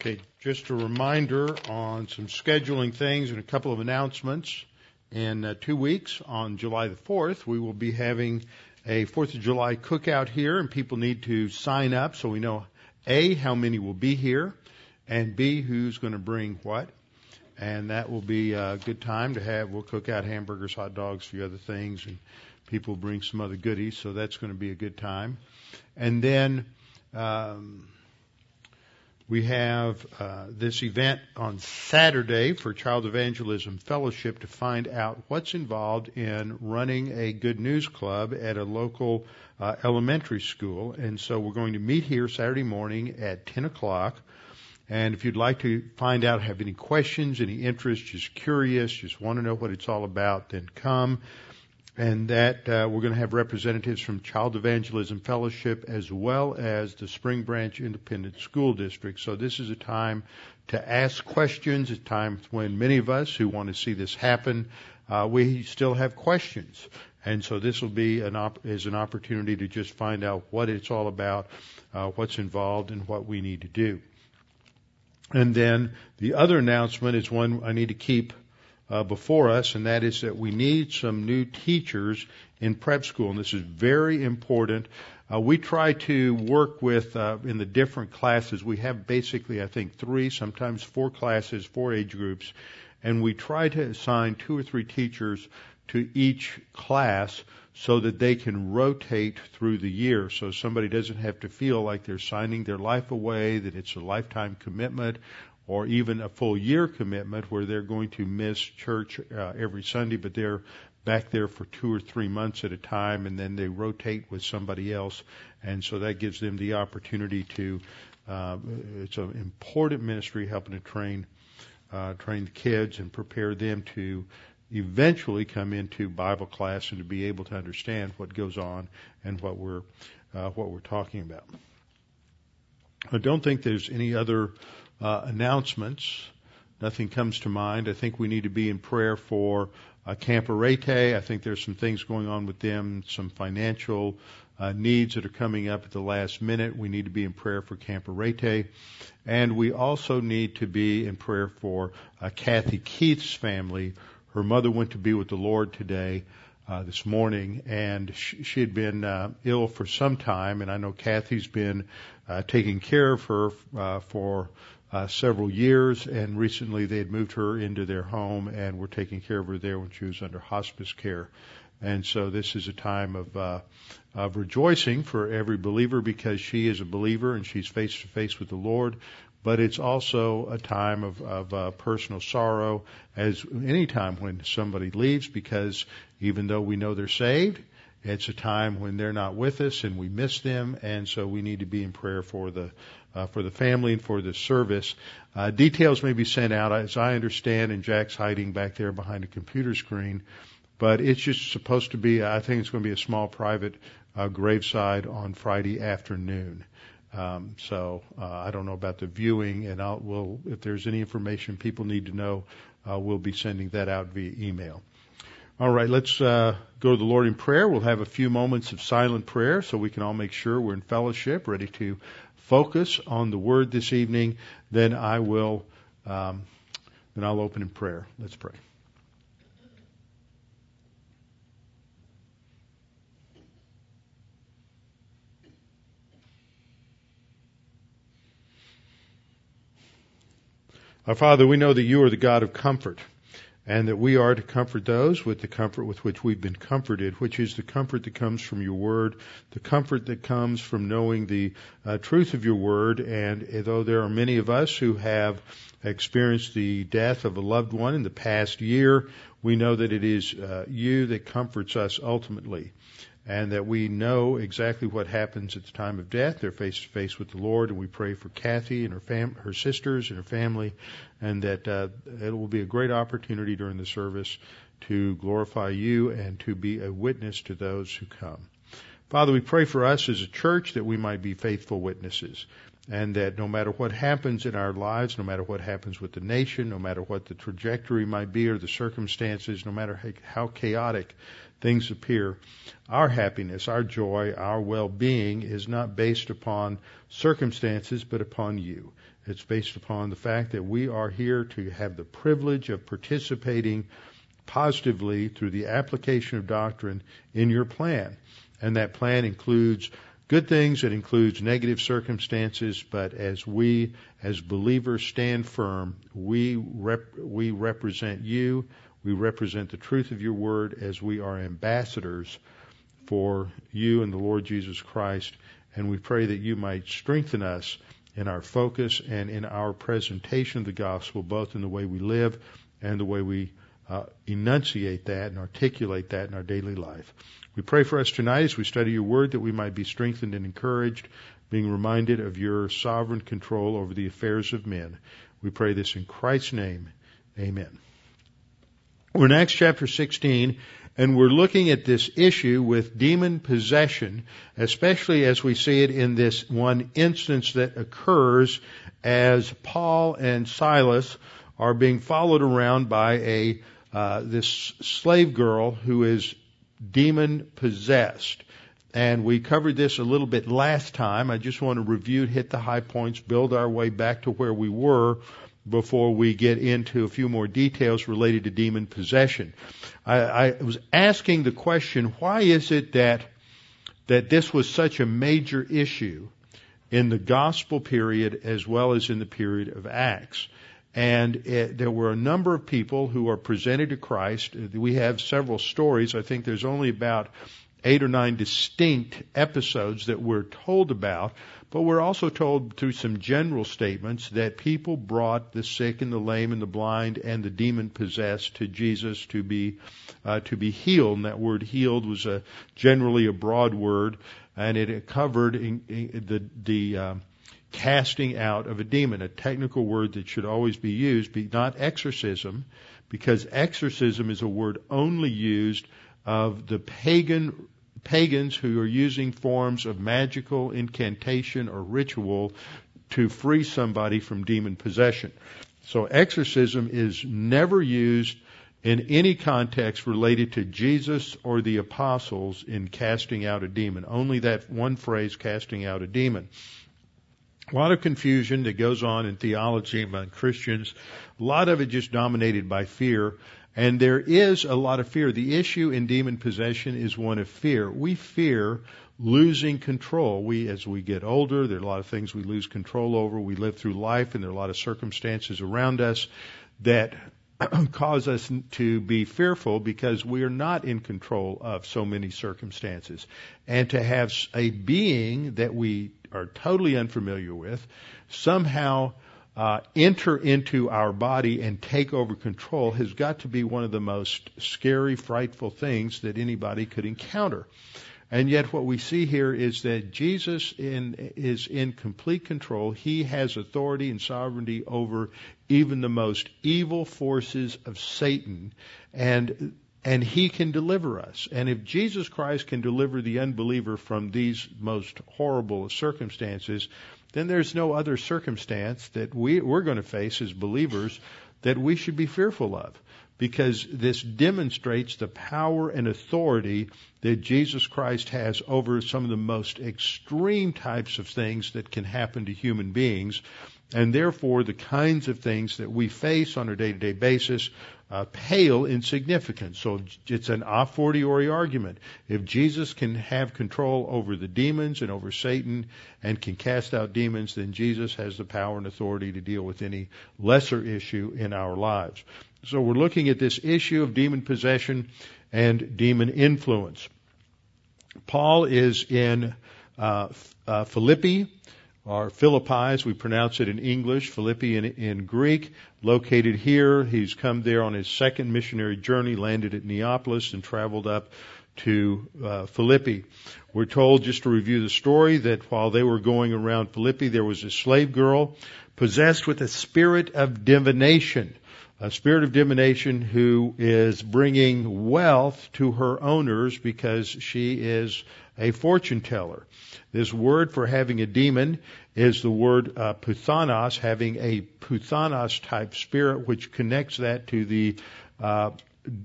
Okay, just a reminder on some scheduling things and a couple of announcements. In uh, two weeks, on July the 4th, we will be having a 4th of July cookout here, and people need to sign up so we know A, how many will be here, and B, who's going to bring what. And that will be a good time to have. We'll cook out hamburgers, hot dogs, a few other things, and people bring some other goodies, so that's going to be a good time. And then, um, we have uh, this event on Saturday for Child Evangelism Fellowship to find out what's involved in running a Good News Club at a local uh, elementary school. And so we're going to meet here Saturday morning at 10 o'clock. And if you'd like to find out, have any questions, any interest, just curious, just want to know what it's all about, then come and that uh, we're going to have representatives from Child Evangelism Fellowship as well as the Spring Branch Independent School District. So this is a time to ask questions, a time when many of us who want to see this happen, uh, we still have questions. And so this will be an op- is an opportunity to just find out what it's all about, uh, what's involved, and what we need to do. And then the other announcement is one I need to keep uh, before us, and that is that we need some new teachers in prep school, and this is very important. Uh, we try to work with uh, in the different classes. We have basically, I think, three, sometimes four classes, four age groups, and we try to assign two or three teachers to each class so that they can rotate through the year so somebody doesn't have to feel like they're signing their life away, that it's a lifetime commitment, or even a full year commitment where they're going to miss church uh, every Sunday, but they're back there for two or three months at a time, and then they rotate with somebody else, and so that gives them the opportunity to. Uh, it's an important ministry helping to train uh, train the kids and prepare them to eventually come into Bible class and to be able to understand what goes on and what we're uh, what we're talking about. I don't think there's any other uh, announcements. Nothing comes to mind. I think we need to be in prayer for uh, Camp Arete. I think there's some things going on with them, some financial uh, needs that are coming up at the last minute. We need to be in prayer for Camp Arete. And we also need to be in prayer for uh, Kathy Keith's family. Her mother went to be with the Lord today. Uh, this morning, and she, she had been uh, ill for some time, and I know Kathy's been uh, taking care of her uh, for uh, several years, and recently they had moved her into their home and were taking care of her there when she was under hospice care. And so this is a time of uh, of rejoicing for every believer because she is a believer and she's face to face with the Lord. But it's also a time of, of uh, personal sorrow, as any time when somebody leaves, because even though we know they're saved, it's a time when they're not with us and we miss them, and so we need to be in prayer for the uh, for the family and for the service. Uh, details may be sent out, as I understand, and Jack's hiding back there behind a computer screen. But it's just supposed to be, I think it's going to be a small private uh, graveside on Friday afternoon. Um, so uh, I don't know about the viewing, and I'll, we'll, if there's any information people need to know, uh, we'll be sending that out via email. All right, let's uh, go to the Lord in prayer. We'll have a few moments of silent prayer so we can all make sure we're in fellowship, ready to focus on the word this evening, then I will, um, then I'll open in prayer. Let's pray. Our Father, we know that you are the God of comfort and that we are to comfort those with the comfort with which we've been comforted, which is the comfort that comes from your word, the comfort that comes from knowing the uh, truth of your word. And though there are many of us who have experienced the death of a loved one in the past year, we know that it is uh, you that comforts us ultimately and that we know exactly what happens at the time of death. They're face to face with the Lord, and we pray for Kathy and her fam- her sisters and her family, and that uh, it will be a great opportunity during the service to glorify you and to be a witness to those who come. Father, we pray for us as a church that we might be faithful witnesses. and that no matter what happens in our lives, no matter what happens with the nation, no matter what the trajectory might be or the circumstances, no matter how chaotic things appear, our happiness, our joy, our well-being is not based upon circumstances, but upon you. It's based upon the fact that we are here to have the privilege of participating positively through the application of doctrine in your plan. And that plan includes good things, it includes negative circumstances, but as we, as believers, stand firm, we, rep- we represent you, we represent the truth of your word as we are ambassadors for you and the Lord Jesus Christ, and we pray that you might strengthen us in our focus and in our presentation of the gospel, both in the way we live and the way we uh, enunciate that and articulate that in our daily life. We pray for us tonight as we study your word that we might be strengthened and encouraged, being reminded of your sovereign control over the affairs of men. We pray this in Christ's name. Amen. We're in Acts chapter 16 and we're looking at this issue with demon possession, especially as we see it in this one instance that occurs as Paul and Silas are being followed around by a uh, this slave girl who is demon possessed. And we covered this a little bit last time. I just want to review, hit the high points, build our way back to where we were before we get into a few more details related to demon possession. I, I was asking the question, why is it that that this was such a major issue in the gospel period as well as in the period of Acts? And it, there were a number of people who are presented to Christ. We have several stories. I think there's only about eight or nine distinct episodes that we're told about, but we're also told through some general statements that people brought the sick and the lame and the blind and the demon possessed to Jesus to be uh, to be healed. And that word "healed" was a, generally a broad word, and it covered in, in the the uh, casting out of a demon, a technical word that should always be used, be not exorcism, because exorcism is a word only used of the pagan pagans who are using forms of magical incantation or ritual to free somebody from demon possession. So exorcism is never used in any context related to Jesus or the apostles in casting out a demon. Only that one phrase, casting out a demon a lot of confusion that goes on in theology among Christians. A lot of it just dominated by fear. And there is a lot of fear. The issue in demon possession is one of fear. We fear losing control. We, as we get older, there are a lot of things we lose control over. We live through life and there are a lot of circumstances around us that cause us to be fearful because we are not in control of so many circumstances. And to have a being that we are totally unfamiliar with somehow uh, enter into our body and take over control has got to be one of the most scary, frightful things that anybody could encounter. And yet what we see here is that Jesus in, is in complete control. He has authority and sovereignty over even the most evil forces of Satan. And and he can deliver us. And if Jesus Christ can deliver the unbeliever from these most horrible circumstances, then there's no other circumstance that we, we're going to face as believers that we should be fearful of. Because this demonstrates the power and authority that Jesus Christ has over some of the most extreme types of things that can happen to human beings. And therefore, the kinds of things that we face on a day to day basis uh, pale in significance. So it's an a fortiori argument. If Jesus can have control over the demons and over Satan and can cast out demons, then Jesus has the power and authority to deal with any lesser issue in our lives. So we're looking at this issue of demon possession and demon influence. Paul is in uh, uh, Philippi or Philippi, as we pronounce it in English, Philippi in, in, Greek, located here. He's come there on his second missionary journey, landed at Neapolis, and traveled up to uh, Philippi. We're told, just to review the story, that while they were going around Philippi, there was a slave girl possessed with a spirit of divination. A spirit of divination who is bringing wealth to her owners because she is a fortune teller. This word for having a demon is the word uh, puthanos, having a puthanos type spirit, which connects that to the uh,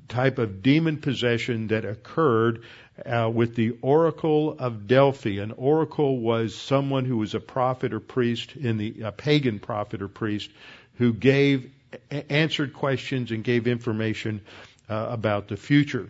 type of demon possession that occurred uh, with the oracle of Delphi. An oracle was someone who was a prophet or priest in the a pagan prophet or priest who gave answered questions and gave information uh, about the future.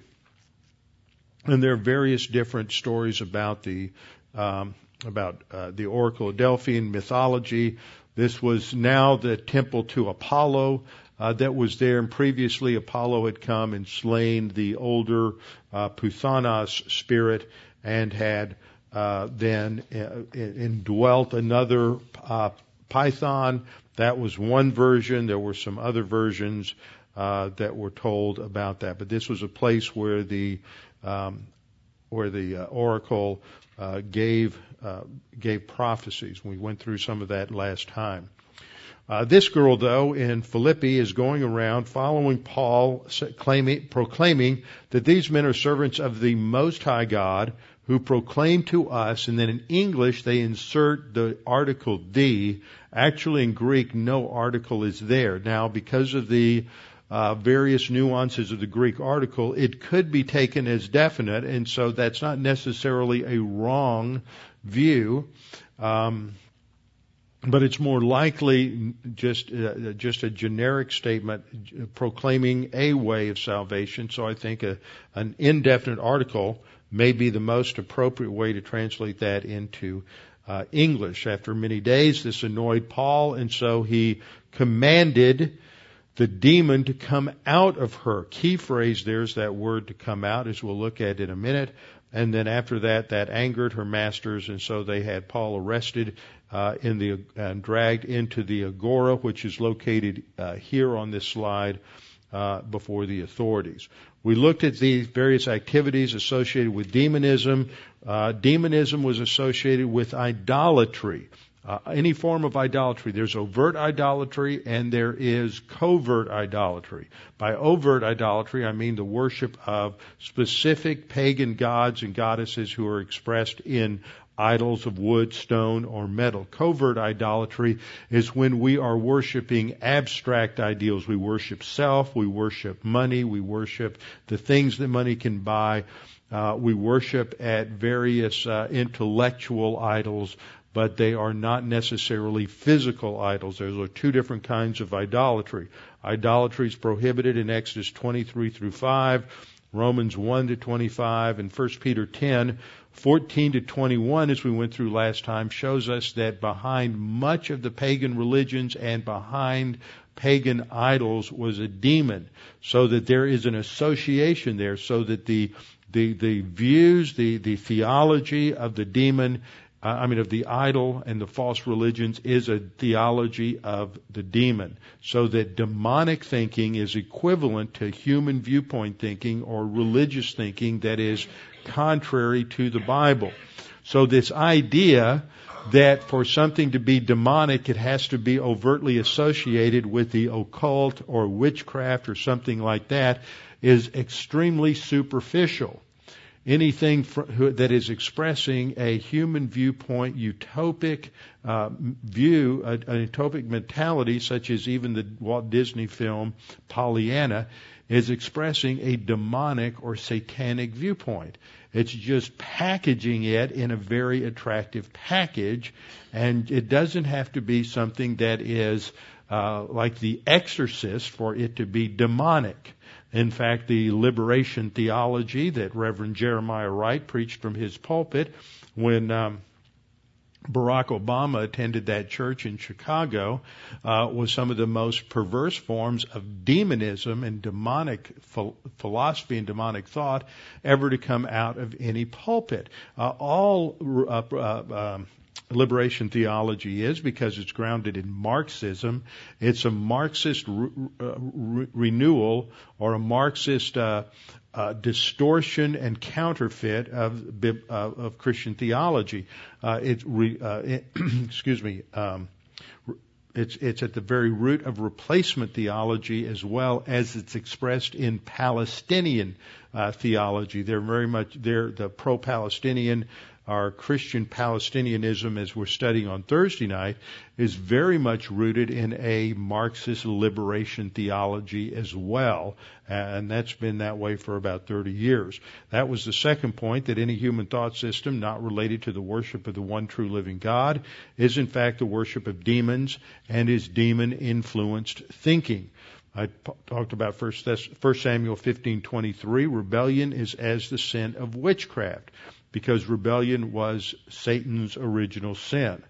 And there are various different stories about the um, about uh, the Oracle of Delphi mythology. This was now the temple to Apollo uh, that was there, and previously Apollo had come and slain the older uh, Puthanas spirit and had uh, then uh, indwelt another uh, Python. That was one version. There were some other versions uh, that were told about that, but this was a place where the um, where the uh, oracle uh, gave uh, gave prophecies. We went through some of that last time. Uh, this girl, though, in Philippi, is going around following Paul, claiming, proclaiming that these men are servants of the Most High God, who proclaim to us, and then in English they insert the article the. Actually, in Greek, no article is there. Now, because of the uh, various nuances of the Greek article, it could be taken as definite, and so that's not necessarily a wrong view. Um, but it's more likely just uh, just a generic statement proclaiming a way of salvation. So I think a, an indefinite article may be the most appropriate way to translate that into uh, English. After many days, this annoyed Paul, and so he commanded the demon to come out of her. Key phrase there's that word to come out, as we'll look at in a minute. And then after that, that angered her masters, and so they had Paul arrested uh, in the and dragged into the agora, which is located uh, here on this slide, uh, before the authorities. We looked at the various activities associated with demonism. Uh, demonism was associated with idolatry. Uh, any form of idolatry. There's overt idolatry and there is covert idolatry. By overt idolatry, I mean the worship of specific pagan gods and goddesses who are expressed in idols of wood, stone, or metal. Covert idolatry is when we are worshiping abstract ideals. We worship self, we worship money, we worship the things that money can buy. Uh, we worship at various uh, intellectual idols but they are not necessarily physical idols. Those are two different kinds of idolatry. Idolatry is prohibited in Exodus 23 through 5, Romans 1 to 25, and 1 Peter 10, 14 to 21, as we went through last time, shows us that behind much of the pagan religions and behind pagan idols was a demon, so that there is an association there, so that the the, the views, the, the theology of the demon I mean, of the idol and the false religions is a theology of the demon. So that demonic thinking is equivalent to human viewpoint thinking or religious thinking that is contrary to the Bible. So this idea that for something to be demonic, it has to be overtly associated with the occult or witchcraft or something like that is extremely superficial anything that is expressing a human viewpoint, utopic uh, view, a, a utopic mentality, such as even the Walt Disney film Pollyanna, is expressing a demonic or satanic viewpoint. It's just packaging it in a very attractive package, and it doesn't have to be something that is uh, like The Exorcist for it to be demonic. In fact, the liberation theology that Reverend Jeremiah Wright preached from his pulpit when um, Barack Obama attended that church in Chicago uh, was some of the most perverse forms of demonism and demonic ph- philosophy and demonic thought ever to come out of any pulpit. Uh, all uh, uh um, liberation theology is because it's grounded in Marxism. It's a Marxist re- uh, re- renewal or a Marxist uh, uh, distortion and counterfeit of uh, of Christian theology. Uh, it's re- uh, it, excuse me. Um, it's it's at the very root of replacement theology as well as it's expressed in Palestinian theology. They're very much they're the pro-Palestinian our Christian Palestinianism, as we're studying on Thursday night, is very much rooted in a Marxist liberation theology as well. And that's been that way for about 30 years. That was the second point that any human thought system not related to the worship of the one true living God is in fact the worship of demons and is demon influenced thinking. I talked about First, First Samuel 15:23. Rebellion is as the sin of witchcraft, because rebellion was Satan's original sin.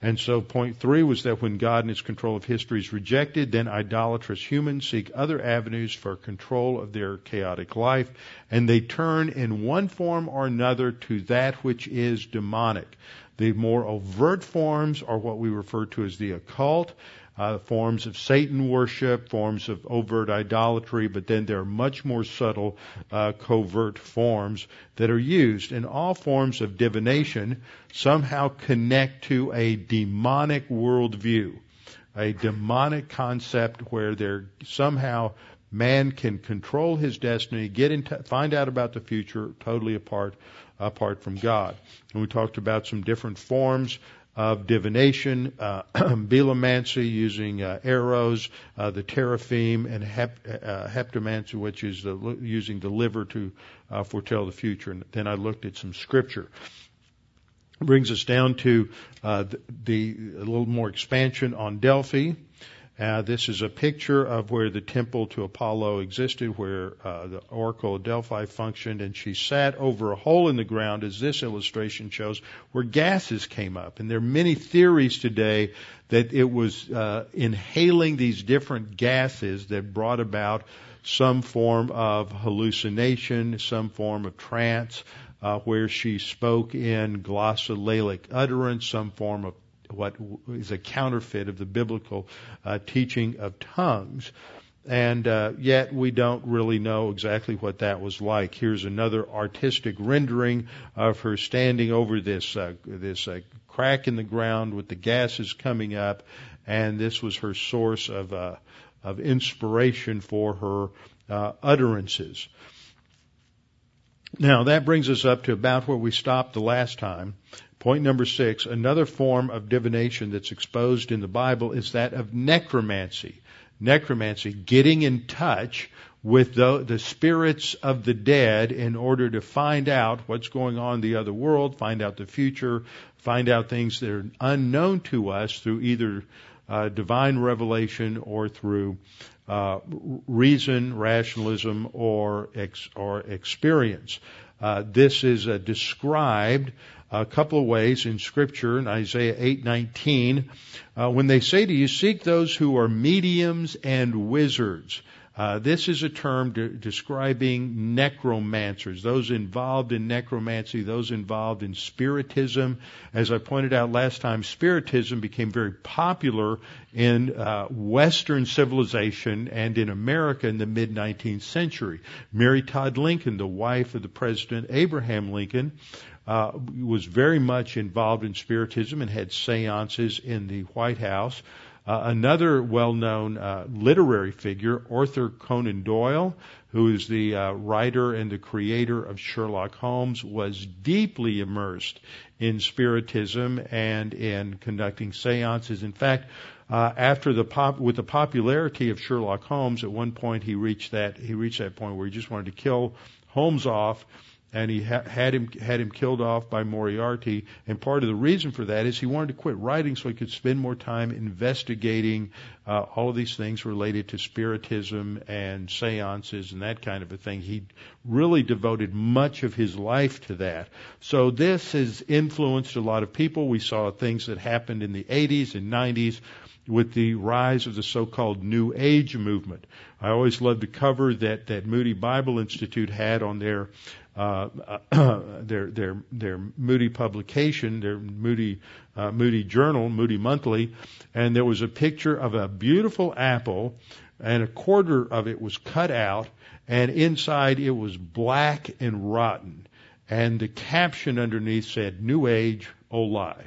And so point three was that when God and his control of history is rejected, then idolatrous humans seek other avenues for control of their chaotic life, and they turn in one form or another to that which is demonic. The more overt forms are what we refer to as the occult, uh, forms of Satan worship, forms of overt idolatry, but then there are much more subtle, uh, covert forms that are used. And all forms of divination somehow connect to a demonic worldview, a demonic concept where there somehow man can control his destiny, get in, t- find out about the future totally apart apart from God. And we talked about some different forms of divination, uh, belomancy using uh, arrows, uh, the teraphim, and hep, uh, heptomancy, which is the, using the liver to uh, foretell the future. And then I looked at some scripture. Brings us down to uh, the, the a little more expansion on Delphi. Uh, this is a picture of where the temple to Apollo existed, where uh, the Oracle of Delphi functioned, and she sat over a hole in the ground, as this illustration shows, where gases came up. And there are many theories today that it was uh, inhaling these different gases that brought about some form of hallucination, some form of trance, uh, where she spoke in glossolalic utterance, some form of what is a counterfeit of the biblical uh, teaching of tongues. And uh, yet we don't really know exactly what that was like. Here's another artistic rendering of her standing over this uh, this uh, crack in the ground with the gases coming up, and this was her source of uh, of inspiration for her uh, utterances. Now that brings us up to about where we stopped the last time, Point number six, another form of divination that's exposed in the Bible is that of necromancy. Necromancy, getting in touch with the, the spirits of the dead in order to find out what's going on in the other world, find out the future, find out things that are unknown to us through either uh, divine revelation or through uh, reason, rationalism, or ex, or experience. Uh, this is uh, described a couple of ways in Scripture in Isaiah 8:19 uh, when they say to you, "Seek those who are mediums and wizards." Uh, this is a term de- describing necromancers, those involved in necromancy, those involved in spiritism. As I pointed out last time, spiritism became very popular in uh, Western civilization and in America in the mid 19th century. Mary Todd Lincoln, the wife of the President Abraham Lincoln, uh, was very much involved in spiritism and had seances in the White House. Uh, another well-known uh, literary figure, Arthur Conan Doyle, who is the uh, writer and the creator of Sherlock Holmes, was deeply immersed in spiritism and in conducting seances. In fact, uh, after the pop, with the popularity of Sherlock Holmes, at one point he reached that he reached that point where he just wanted to kill Holmes off and he ha- had him had him killed off by Moriarty. And part of the reason for that is he wanted to quit writing so he could spend more time investigating uh, all of these things related to spiritism and seances and that kind of a thing. He really devoted much of his life to that. So this has influenced a lot of people. We saw things that happened in the 80s and 90s with the rise of the so-called New Age movement. I always loved the cover that, that Moody Bible Institute had on their uh, their their their Moody publication, their Moody uh, Moody Journal, Moody Monthly, and there was a picture of a beautiful apple, and a quarter of it was cut out, and inside it was black and rotten, and the caption underneath said "New Age, oh lie."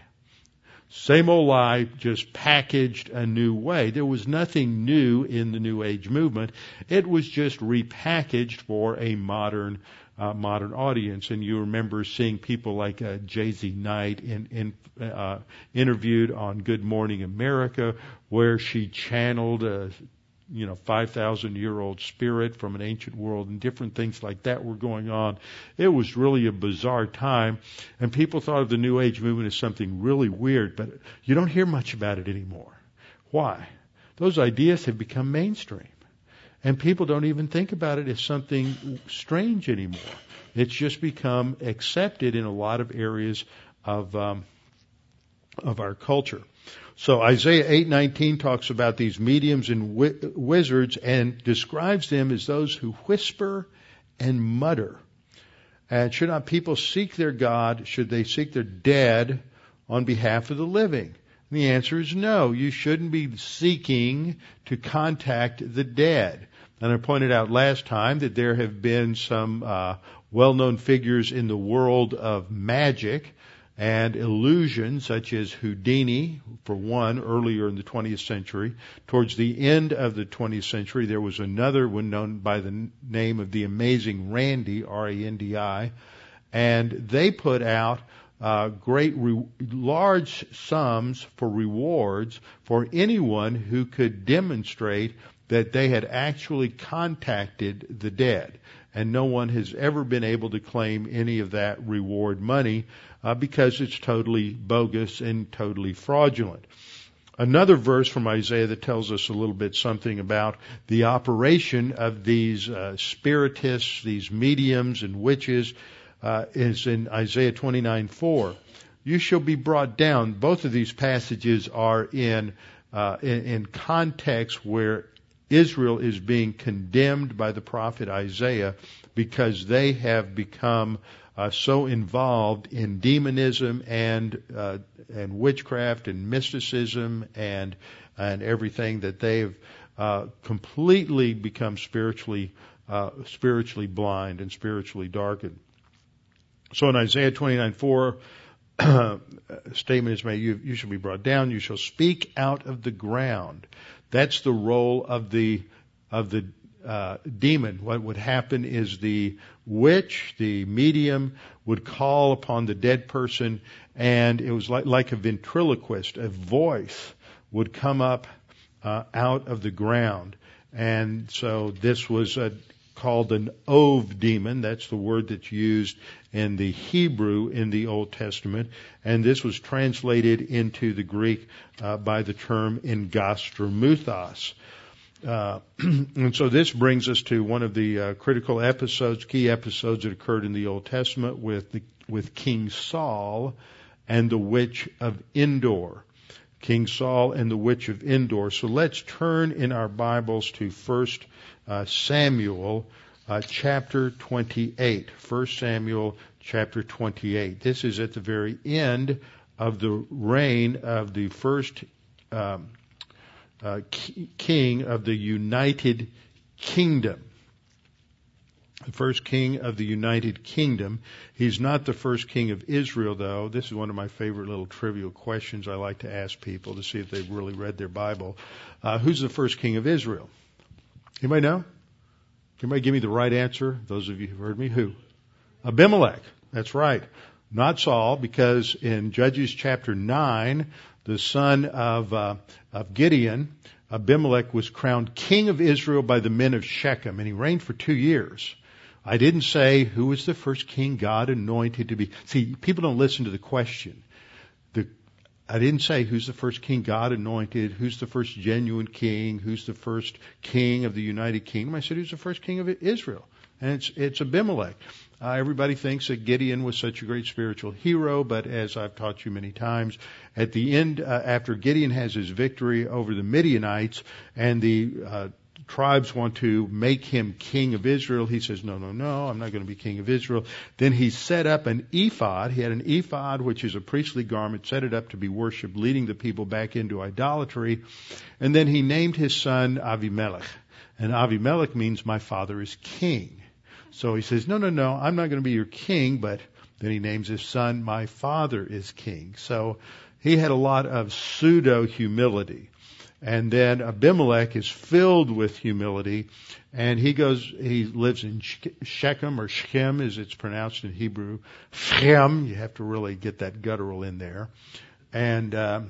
Same old lie, just packaged a new way. There was nothing new in the New Age movement. It was just repackaged for a modern uh, modern audience. And you remember seeing people like uh, JZ Knight in, in, uh, interviewed on Good Morning America, where she channeled a you know, 5,000 year old spirit from an ancient world and different things like that were going on. It was really a bizarre time and people thought of the New Age movement as something really weird, but you don't hear much about it anymore. Why? Those ideas have become mainstream. And people don't even think about it as something strange anymore. It's just become accepted in a lot of areas of, um, of our culture. So Isaiah 8:19 talks about these mediums and wi- wizards and describes them as those who whisper and mutter. And should not people seek their God? Should they seek their dead on behalf of the living? And the answer is no. You shouldn't be seeking to contact the dead. And I pointed out last time that there have been some uh, well-known figures in the world of magic and illusion, such as Houdini, for one, earlier in the 20th century. Towards the end of the 20th century, there was another one known by the name of the Amazing Randi, R-A-N-D-I, and they put out uh, great, re- large sums for rewards for anyone who could demonstrate that they had actually contacted the dead. And no one has ever been able to claim any of that reward money uh, because it's totally bogus and totally fraudulent. Another verse from Isaiah that tells us a little bit something about the operation of these uh, spiritists, these mediums and witches, uh, is in Isaiah 29:4. You shall be brought down. Both of these passages are in uh, in, in context where Israel is being condemned by the prophet Isaiah because they have become uh, so involved in demonism and uh, and witchcraft and mysticism and and everything that they've uh, completely become spiritually uh, spiritually blind and spiritually darkened. So in Isaiah 29:4, statement is made: you, you shall be brought down. You shall speak out of the ground. That's the role of the of the uh, demon. What would happen is the witch, the medium, would call upon the dead person, and it was like, like a ventriloquist. A voice would come up uh, out of the ground, and so this was a, called an ov demon. That's the word that's used in the Hebrew in the Old Testament, and this was translated into the Greek uh, by the term engastromuthos. Uh, and so this brings us to one of the uh, critical episodes, key episodes that occurred in the Old Testament with the, with King Saul and the witch of Endor. King Saul and the witch of Endor. So let's turn in our Bibles to First Samuel uh, chapter 28. 1 Samuel chapter 28. This is at the very end of the reign of the first um, uh, king of the United Kingdom. The first king of the United Kingdom. He's not the first king of Israel, though. This is one of my favorite little trivial questions I like to ask people to see if they've really read their Bible. Uh, who's the first king of Israel? Anybody know? Can anybody give me the right answer? Those of you who've heard me, who? Abimelech. That's right. Not Saul, because in Judges chapter 9, the son of, uh, of Gideon, Abimelech was crowned king of Israel by the men of Shechem, and he reigned for two years. I didn't say who was the first king God anointed to be. See, people don't listen to the question. The, I didn't say who's the first king God anointed, who's the first genuine king, who's the first king of the United Kingdom. I said who's the first king of Israel, and it's it's Abimelech. Uh, everybody thinks that Gideon was such a great spiritual hero, but as I've taught you many times, at the end, uh, after Gideon has his victory over the Midianites and the uh, tribes want to make him king of Israel. He says, no, no, no, I'm not going to be king of Israel. Then he set up an ephod. He had an ephod, which is a priestly garment, set it up to be worshipped, leading the people back into idolatry. And then he named his son Avimelech. And Avimelech means my father is king. So he says, no, no, no, I'm not going to be your king, but then he names his son, my father is king. So he had a lot of pseudo humility. And then Abimelech is filled with humility, and he goes, he lives in Shechem or Shechem as it's pronounced in Hebrew. Shechem, you have to really get that guttural in there. And, uh,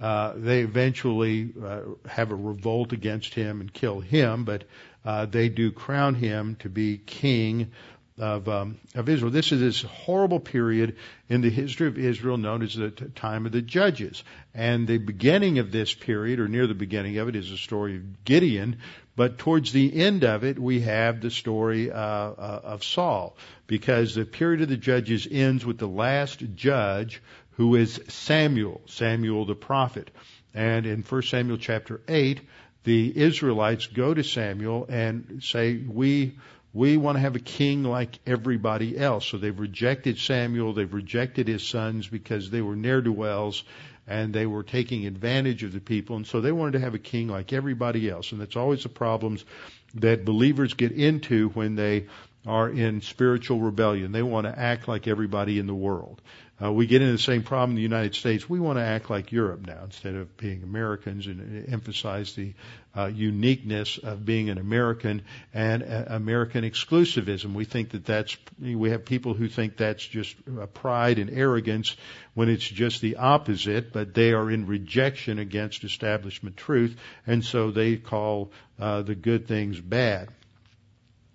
uh, they eventually uh, have a revolt against him and kill him, but uh, they do crown him to be king of um, of Israel. This is this horrible period in the history of Israel known as the t- time of the judges. And the beginning of this period, or near the beginning of it, is the story of Gideon. But towards the end of it, we have the story uh, uh, of Saul, because the period of the judges ends with the last judge, who is Samuel, Samuel the prophet. And in 1 Samuel chapter 8, the Israelites go to Samuel and say, we we want to have a king like everybody else. So they've rejected Samuel, they've rejected his sons because they were ne'er do wells and they were taking advantage of the people. And so they wanted to have a king like everybody else. And that's always the problems that believers get into when they are in spiritual rebellion. They want to act like everybody in the world. Uh, we get into the same problem in the United States. We want to act like Europe now instead of being Americans and emphasize the uh, uniqueness of being an American and uh, American exclusivism. We think that that's, we have people who think that's just pride and arrogance when it's just the opposite, but they are in rejection against establishment truth, and so they call uh, the good things bad.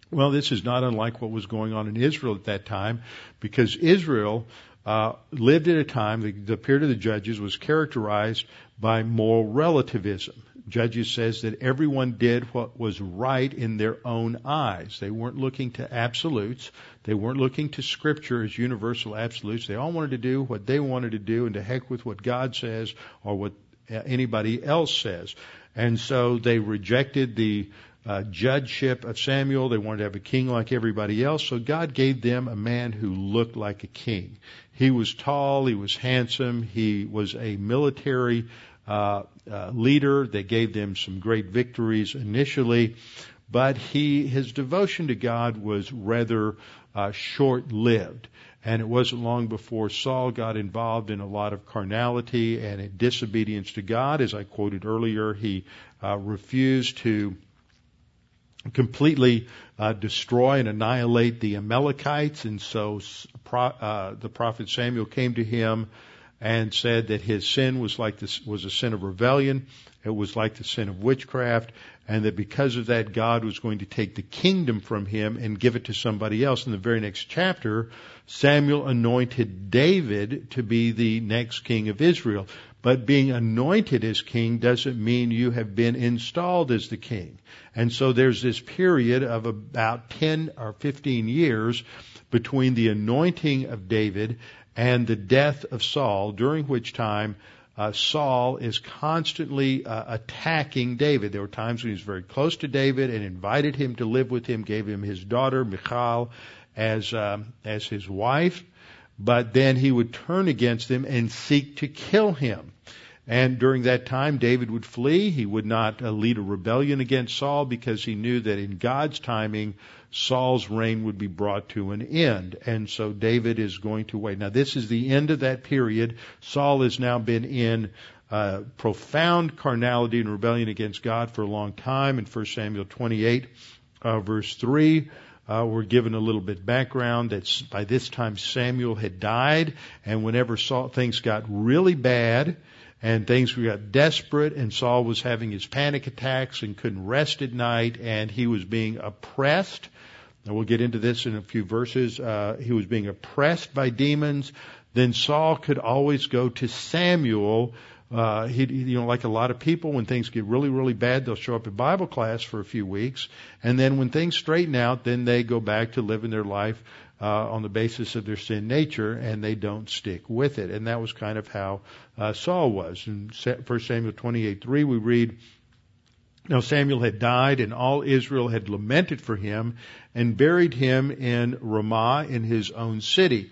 Well, this is not unlike what was going on in Israel at that time, because Israel uh, lived at a time, the, the period of the Judges was characterized by moral relativism. Judges says that everyone did what was right in their own eyes. They weren't looking to absolutes. They weren't looking to scripture as universal absolutes. They all wanted to do what they wanted to do and to heck with what God says or what anybody else says. And so they rejected the uh, judgeship of Samuel. They wanted to have a king like everybody else. So God gave them a man who looked like a king. He was tall. He was handsome. He was a military uh, uh, leader that gave them some great victories initially. But he, his devotion to God was rather uh, short-lived. And it wasn't long before Saul got involved in a lot of carnality and disobedience to God. As I quoted earlier, he uh, refused to completely uh, destroy and annihilate the Amalekites. And so uh, the prophet Samuel came to him and said that his sin was like this was a sin of rebellion. It was like the sin of witchcraft, and that because of that, God was going to take the kingdom from him and give it to somebody else. In the very next chapter, Samuel anointed David to be the next king of Israel. But being anointed as king doesn't mean you have been installed as the king. And so there's this period of about 10 or 15 years between the anointing of David and the death of Saul, during which time uh, Saul is constantly uh, attacking David. There were times when he was very close to David and invited him to live with him, gave him his daughter Michal as um, as his wife but then he would turn against him and seek to kill him. And during that time, David would flee. He would not uh, lead a rebellion against Saul because he knew that in God's timing, Saul's reign would be brought to an end. And so David is going to wait. Now, this is the end of that period. Saul has now been in uh, profound carnality and rebellion against God for a long time. In 1 Samuel 28, uh, verse 3, uh, we're given a little bit background that by this time Samuel had died, and whenever Saul, things got really bad and things got desperate, and Saul was having his panic attacks and couldn't rest at night, and he was being oppressed. And we'll get into this in a few verses. Uh, he was being oppressed by demons. Then Saul could always go to Samuel uh, he, you know, like a lot of people, when things get really, really bad, they'll show up at Bible class for a few weeks, and then when things straighten out, then they go back to living their life uh, on the basis of their sin nature, and they don't stick with it. And that was kind of how uh, Saul was. In 1 Samuel 28:3, we read. Now Samuel had died, and all Israel had lamented for him, and buried him in Ramah in his own city.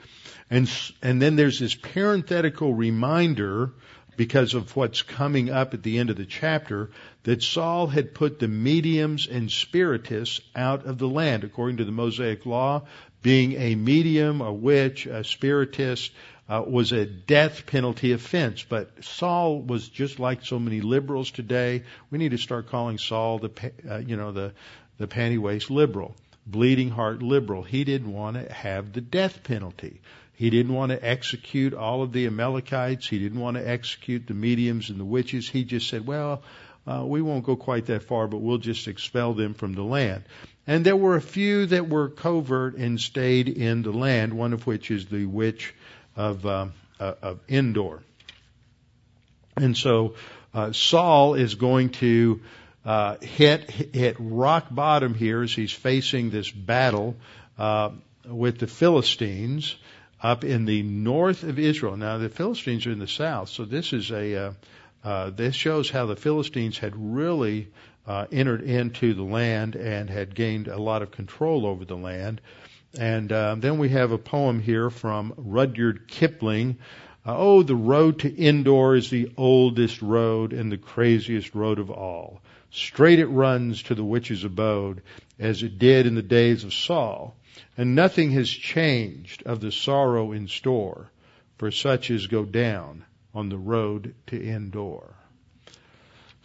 And and then there's this parenthetical reminder because of what's coming up at the end of the chapter, that Saul had put the mediums and spiritists out of the land, according to the Mosaic law. Being a medium, a witch, a spiritist, uh, was a death penalty offense. But Saul was just like so many liberals today. We need to start calling Saul the, uh, you know, the, the panty waist liberal, bleeding heart liberal. He didn't want to have the death penalty. He didn't want to execute all of the Amalekites. He didn't want to execute the mediums and the witches. He just said, well, uh, we won't go quite that far, but we'll just expel them from the land. And there were a few that were covert and stayed in the land, one of which is the witch of, uh, uh, of Endor. And so uh, Saul is going to uh, hit hit rock bottom here as he's facing this battle uh, with the Philistines up in the north of Israel. Now the Philistines are in the south, so this is a uh, uh, this shows how the Philistines had really entered into the land and had gained a lot of control over the land. And uh, then we have a poem here from Rudyard Kipling. Uh, oh, the road to Endor is the oldest road and the craziest road of all. Straight it runs to the witch's abode, as it did in the days of Saul. And nothing has changed of the sorrow in store, for such as go down on the road to Endor.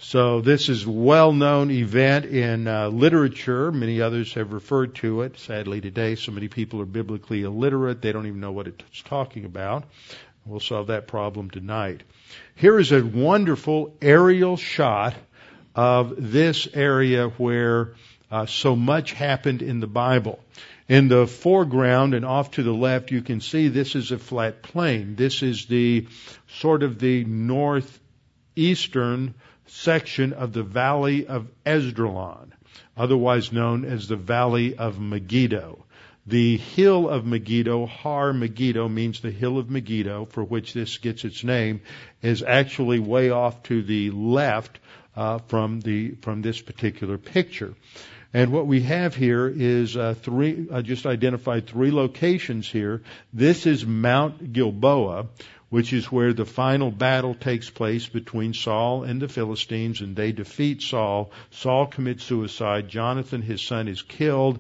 So this is a well-known event in uh, literature. Many others have referred to it. Sadly, today, so many people are biblically illiterate; they don't even know what it's talking about. We'll solve that problem tonight. Here is a wonderful aerial shot of this area where uh, so much happened in the Bible. In the foreground and off to the left, you can see this is a flat plain. This is the sort of the northeastern section of the Valley of Esdraelon, otherwise known as the Valley of Megiddo. The hill of Megiddo, Har Megiddo, means the hill of Megiddo, for which this gets its name, is actually way off to the left uh, from the from this particular picture. And what we have here is uh, three. I just identified three locations here. This is Mount Gilboa, which is where the final battle takes place between Saul and the Philistines, and they defeat Saul. Saul commits suicide. Jonathan, his son, is killed.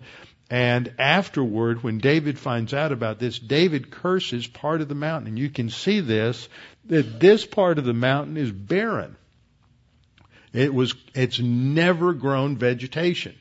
And afterward, when David finds out about this, David curses part of the mountain. And you can see this, that this part of the mountain is barren. It was, it's never grown vegetation.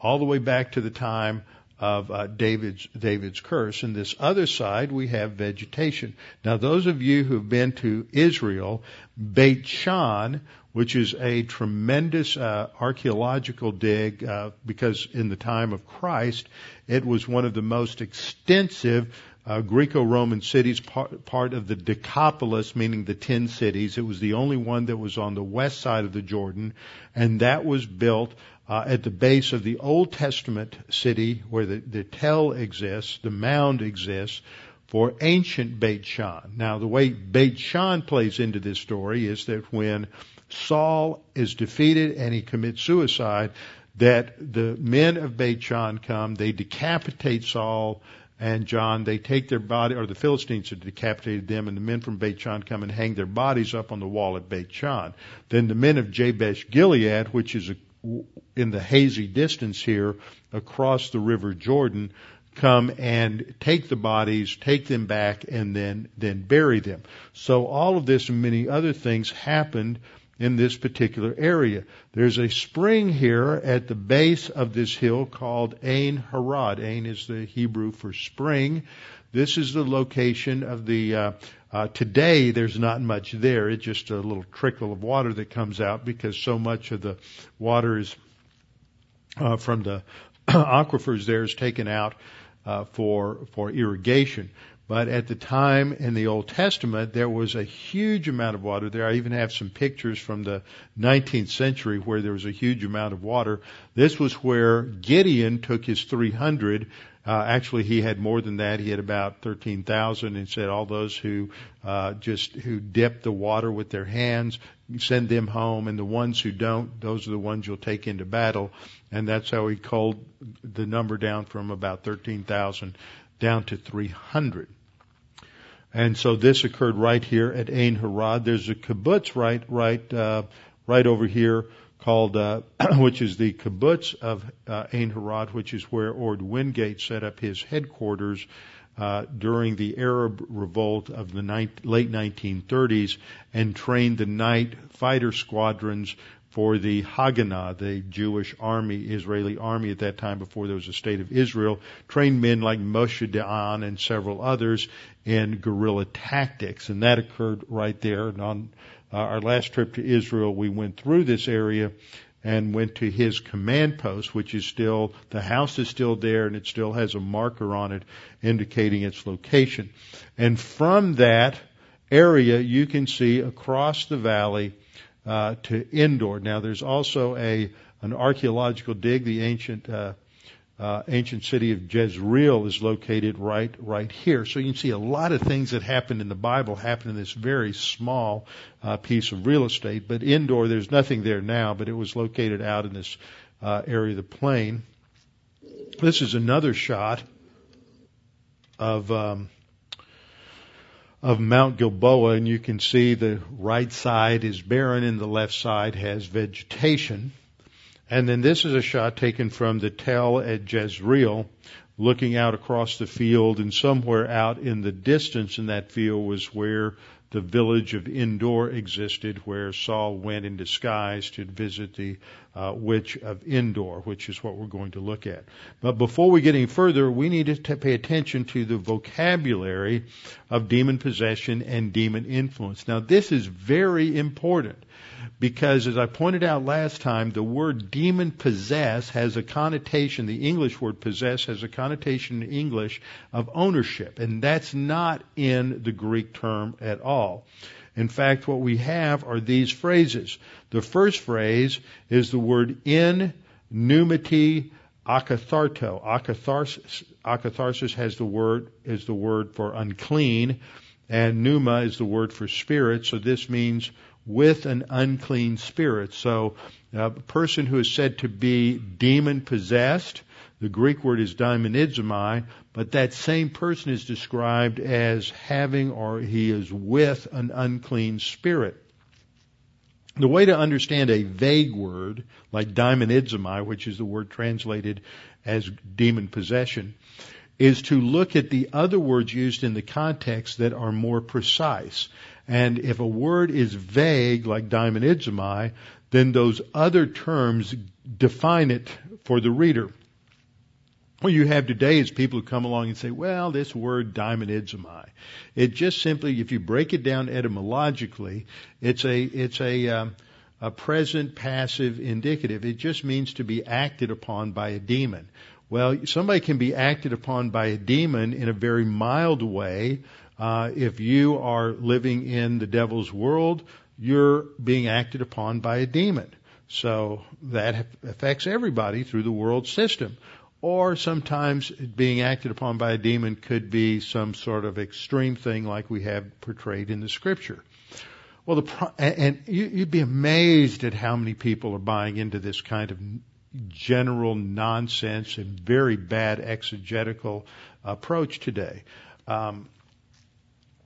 All the way back to the time of uh, David's David's curse. And this other side, we have vegetation. Now, those of you who've been to Israel, Beit Shan, which is a tremendous uh, archaeological dig, uh, because in the time of Christ, it was one of the most extensive uh, Greco-Roman cities, part, part of the Decapolis, meaning the ten cities. It was the only one that was on the west side of the Jordan, and that was built uh, at the base of the Old Testament city where the, the tell exists, the mound exists, for ancient Beit Shan. Now, the way Beit Shan plays into this story is that when Saul is defeated and he commits suicide, that the men of Beit Shan come, they decapitate Saul and John, they take their body, or the Philistines have decapitated them, and the men from Beit Shan come and hang their bodies up on the wall at Beit Shan. Then the men of Jabesh Gilead, which is a in the hazy distance here across the river Jordan come and take the bodies, take them back, and then, then bury them. So all of this and many other things happened in this particular area. There's a spring here at the base of this hill called Ain Harod. Ain is the Hebrew for spring. This is the location of the uh, uh, today, there's not much there. It's just a little trickle of water that comes out because so much of the water is uh, from the aquifers there is taken out uh, for for irrigation. But at the time in the Old Testament, there was a huge amount of water there. I even have some pictures from the 19th century where there was a huge amount of water. This was where Gideon took his 300 uh, actually, he had more than that. He had about 13,000 and said all those who uh, just who dip the water with their hands, send them home, and the ones who don't, those are the ones you'll take into battle. And that's how he called the number down from about 13,000 down to 300. And so this occurred right here at Ain Harod. There's a kibbutz right, right, uh, right over here called, uh, which is the kibbutz of uh, Ain Harod, which is where Orde Wingate set up his headquarters uh, during the Arab revolt of the ni- late 1930s and trained the night fighter squadrons for the Haganah, the Jewish army, Israeli army at that time before there was a state of Israel, trained men like Moshe Dayan and several others in guerrilla tactics. And that occurred right there. On uh, our last trip to Israel, we went through this area and went to his command post, which is still, the house is still there and it still has a marker on it indicating its location. And from that area, you can see across the valley uh, to Endor. Now, there's also a an archaeological dig. The ancient uh, uh, ancient city of Jezreel is located right right here. So you can see a lot of things that happened in the Bible happen in this very small uh, piece of real estate. But Endor, there's nothing there now, but it was located out in this uh, area of the plain. This is another shot of um, of Mount Gilboa, and you can see the right side is barren and the left side has vegetation. And then this is a shot taken from the Tell at Jezreel, looking out across the field, and somewhere out in the distance in that field was where the village of Endor existed, where Saul went in disguise to visit the uh, witch of Endor, which is what we're going to look at. But before we get any further, we need to pay attention to the vocabulary of demon possession and demon influence. Now, this is very important because as I pointed out last time, the word demon possess has a connotation, the English word possess has a connotation in English of ownership, and that's not in the Greek term at all. In fact, what we have are these phrases. The first phrase is the word in pneumati akatharto. Akatharsis, akatharsis has the word, is the word for unclean, and pneuma is the word for spirit, so this means with an unclean spirit. So uh, a person who is said to be demon possessed, the Greek word is daimonizomai, but that same person is described as having or he is with an unclean spirit. The way to understand a vague word like daimonizomai, which is the word translated as demon possession, is to look at the other words used in the context that are more precise. And if a word is vague, like daimonizomai, then those other terms define it for the reader. What you have today is people who come along and say, well, this word daimonizomai. It just simply, if you break it down etymologically, it's a, it's a, um, a present passive indicative. It just means to be acted upon by a demon. Well, somebody can be acted upon by a demon in a very mild way, uh, if you are living in the devil's world, you're being acted upon by a demon. So that affects everybody through the world system. Or sometimes being acted upon by a demon could be some sort of extreme thing like we have portrayed in the scripture. Well, the, and you'd be amazed at how many people are buying into this kind of general nonsense and very bad exegetical approach today. Um,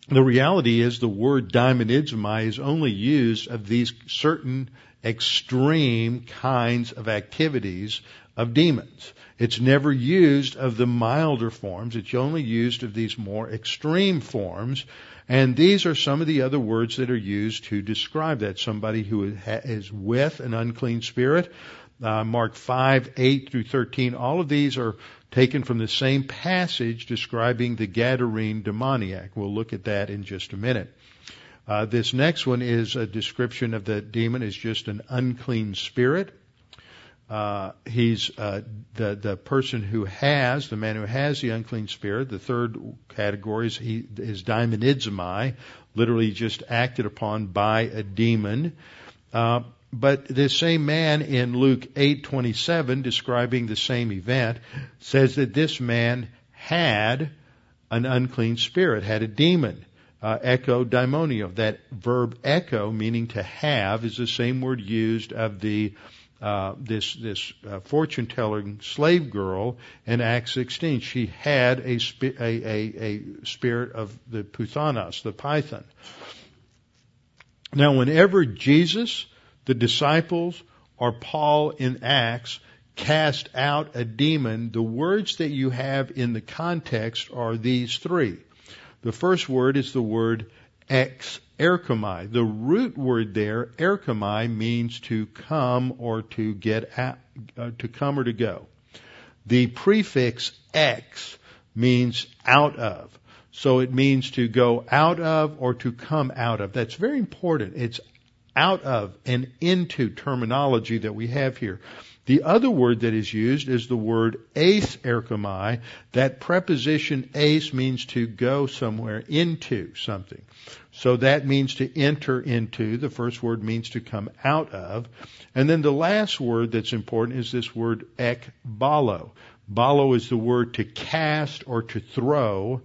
the reality is the word daimonizomai is only used of these certain extreme kinds of activities of demons. It's never used of the milder forms. It's only used of these more extreme forms. And these are some of the other words that are used to describe that. Somebody who is with an unclean spirit. Uh, Mark 5, 8 through 13. All of these are taken from the same passage describing the Gadarene demoniac. We'll look at that in just a minute. Uh, this next one is a description of the demon as just an unclean spirit. Uh, he's uh, the the person who has the man who has the unclean spirit. The third category is he is daimonizomai, literally just acted upon by a demon. Uh, but this same man in Luke 8:27 describing the same event says that this man had an unclean spirit, had a demon. Uh, echo daimonio. That verb echo, meaning to have, is the same word used of the uh, this this uh, fortune telling slave girl in Acts 16. She had a, spi- a, a, a spirit of the Puthanos, the python. Now, whenever Jesus the disciples or Paul in Acts cast out a demon, the words that you have in the context are these three. The first word is the word ex erchomai. The root word there, erchomai, means to come or to get out, uh, to come or to go. The prefix ex means out of. So it means to go out of or to come out of. That's very important. It's out of and into terminology that we have here. The other word that is used is the word eis erchomai. That preposition eis means to go somewhere into something. So that means to enter into. The first word means to come out of. And then the last word that's important is this word ek ekbalo. Balo is the word to cast or to throw.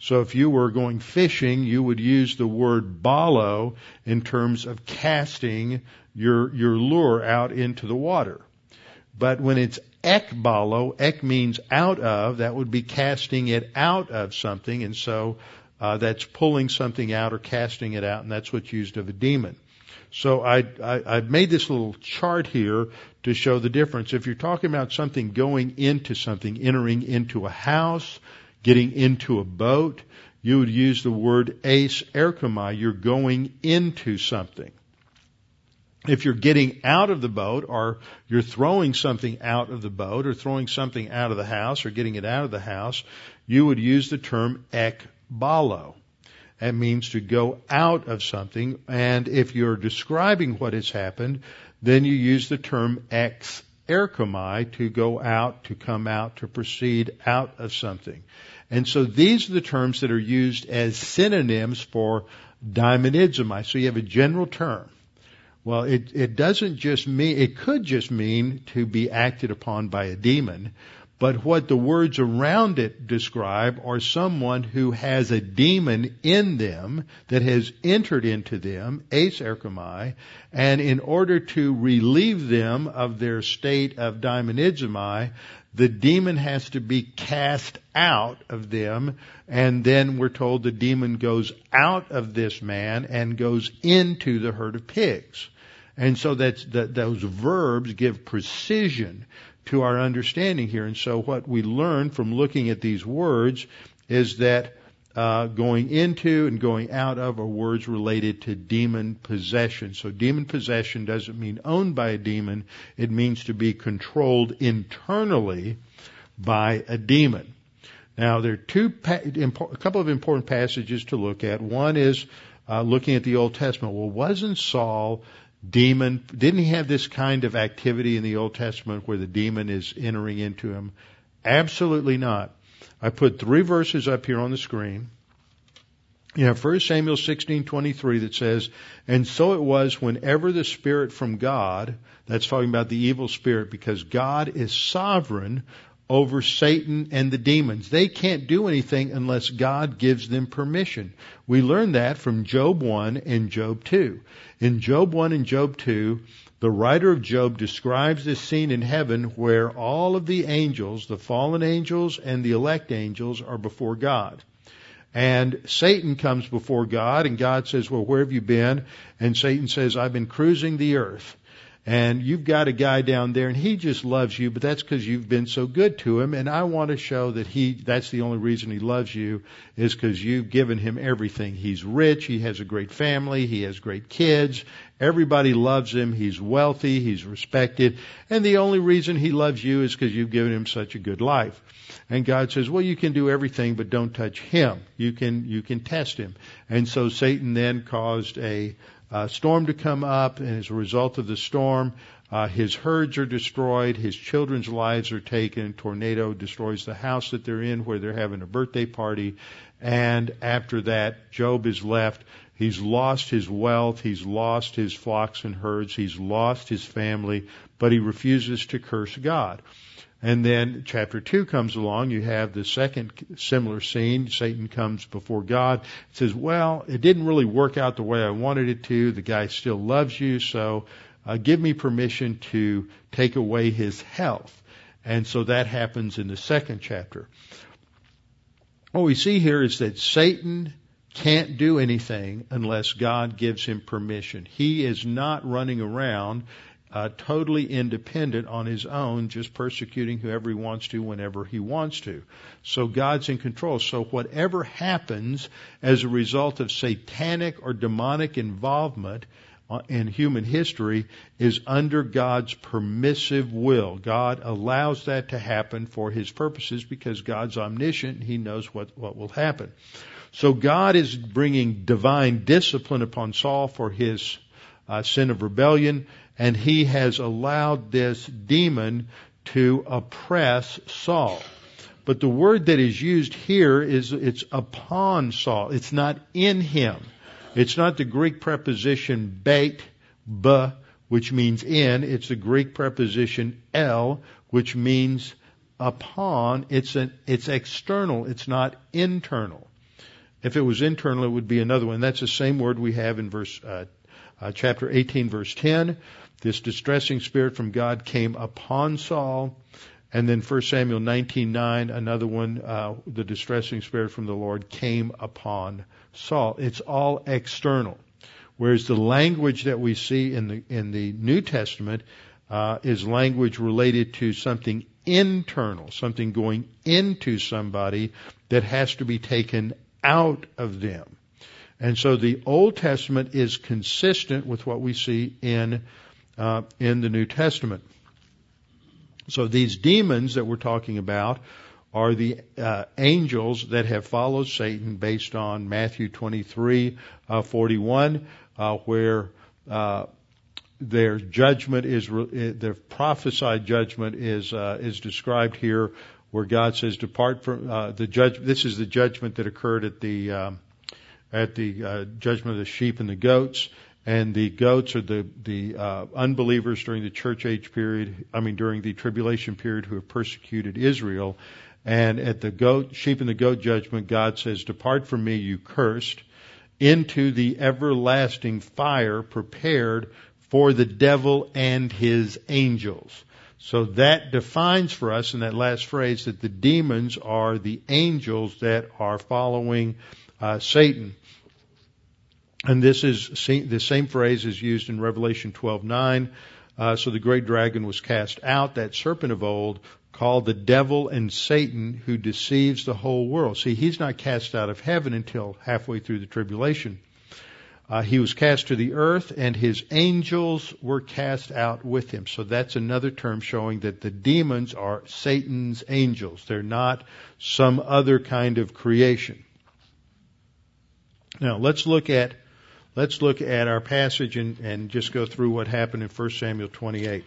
So if you were going fishing, you would use the word balo in terms of casting your, your lure out into the water. But when it's ekbalo, ek means out of, that would be casting it out of something, and so uh, that's pulling something out or casting it out, and that's what's used of a demon. So I, I, I made this little chart here to show the difference. If you're talking about something going into something, entering into a house, getting into a boat, you would use the word eis erchomai. You're going into something if you're getting out of the boat or you're throwing something out of the boat or throwing something out of the house or getting it out of the house, you would use the term ekbalo. That means to go out of something. And if you're describing what has happened, then you use the term ex erchomai to go out, to come out, to proceed out of something. And so these are the terms that are used as synonyms for daimonizomai. So you have a general term well, it, it doesn't just mean, it could just mean to be acted upon by a demon, but what the words around it describe are someone who has a demon in them that has entered into them, eis erchomai, and in order to relieve them of their state of daimonizomai, the demon has to be cast out of them, and then we're told the demon goes out of this man and goes into the herd of pigs. And so that's, that, those verbs give precision to our understanding here. And so what we learn from looking at these words is that uh, going into and going out of are words related to demon possession. So demon possession doesn't mean owned by a demon. It means to be controlled internally by a demon. Now there are two, pa- a couple of important passages to look at. One is uh, looking at the Old Testament. Well, wasn't Saul demon? Didn't he have this kind of activity in the Old Testament where the demon is entering into him? Absolutely not. I put three verses up here on the screen. You have 1 Samuel 16:23 that says, "And so it was whenever the spirit from God, that's talking about the evil spirit because God is sovereign over Satan and the demons. They can't do anything unless God gives them permission. We learn that from Job 1 and Job 2. In Job 1 and Job 2, the writer of Job describes this scene in heaven where all of the angels, the fallen angels and the elect angels, are before God. And Satan comes before God, and God says, Well, where have you been? And Satan says, I've been cruising the earth and you've got a guy down there and he just loves you, but that's because you've been so good to him. And I want to show that he, that's the only reason he loves you is because you've given him everything. He's rich. He has a great family. He has great kids. Everybody loves him. He's wealthy. He's respected. And the only reason he loves you is because you've given him such a good life. And God says, well, you can do everything, but don't touch him. You can, you can test him. And so Satan then caused a, uh, storm to come up, and as a result of the storm, uh, his herds are destroyed, his children's lives are taken, tornado destroys the house that they're in where they're having a birthday party, and after that, Job is left. He's lost his wealth, he's lost his flocks and herds, he's lost his family, but he refuses to curse God. And then chapter 2 comes along. You have the second similar scene. Satan comes before God. says, well, it didn't really work out the way I wanted it to. The guy still loves you, so uh, give me permission to take away his health. And so that happens in the second chapter. What we see here is that Satan can't do anything unless God gives him permission. He is not running around uh, totally independent on his own, just persecuting whoever he wants to whenever he wants to. So God's in control. So whatever happens as a result of satanic or demonic involvement uh, in human history is under God's permissive will. God allows that to happen for his purposes because God's omniscient. He knows what, what will happen. So God is bringing divine discipline upon Saul for his uh, sin of rebellion, and he has allowed this demon to oppress Saul. But the word that is used here is it's upon Saul. It's not in him. It's not the Greek preposition bait, b, which means in. It's the Greek preposition el, which means upon. It's an, it's external. It's not internal. If it was internal, it would be another one. That's the same word we have in verse uh, uh, chapter 18, verse 10. This distressing spirit from God came upon Saul. And then 1 Samuel 19:9, another one, uh, the distressing spirit from the Lord came upon Saul. It's all external, whereas the language that we see in the in the New Testament uh, is language related to something internal, something going into somebody that has to be taken out of them. And so the Old Testament is consistent with what we see in uh, in the New Testament. So these demons that we're talking about are the uh, angels that have followed Satan based on Matthew 23, uh, 41, uh, where uh, their judgment is re- their prophesied judgment is uh, is described here where God says, "Depart from uh, the judge." This is the judgment that occurred at the um, at the uh, judgment of the sheep and the goats, and the goats are the the uh, unbelievers during the church age period. I mean, during the tribulation period, who have persecuted Israel. And at the goat, sheep and the goat judgment, God says, "Depart from me, you cursed, into the everlasting fire prepared for the devil and his angels." So that defines for us in that last phrase that the demons are the angels that are following uh, Satan. And this is the same phrase is used in Revelation 12:9. Uh, so the great dragon was cast out, that serpent of old, called the devil and Satan, who deceives the whole world. See, he's not cast out of heaven until halfway through the tribulation. Uh, he was cast to the earth, and his angels were cast out with him. So that's another term showing that the demons are Satan's angels. They're not some other kind of creation. Now let's look at let's look at our passage and, and just go through what happened in 1 Samuel 28.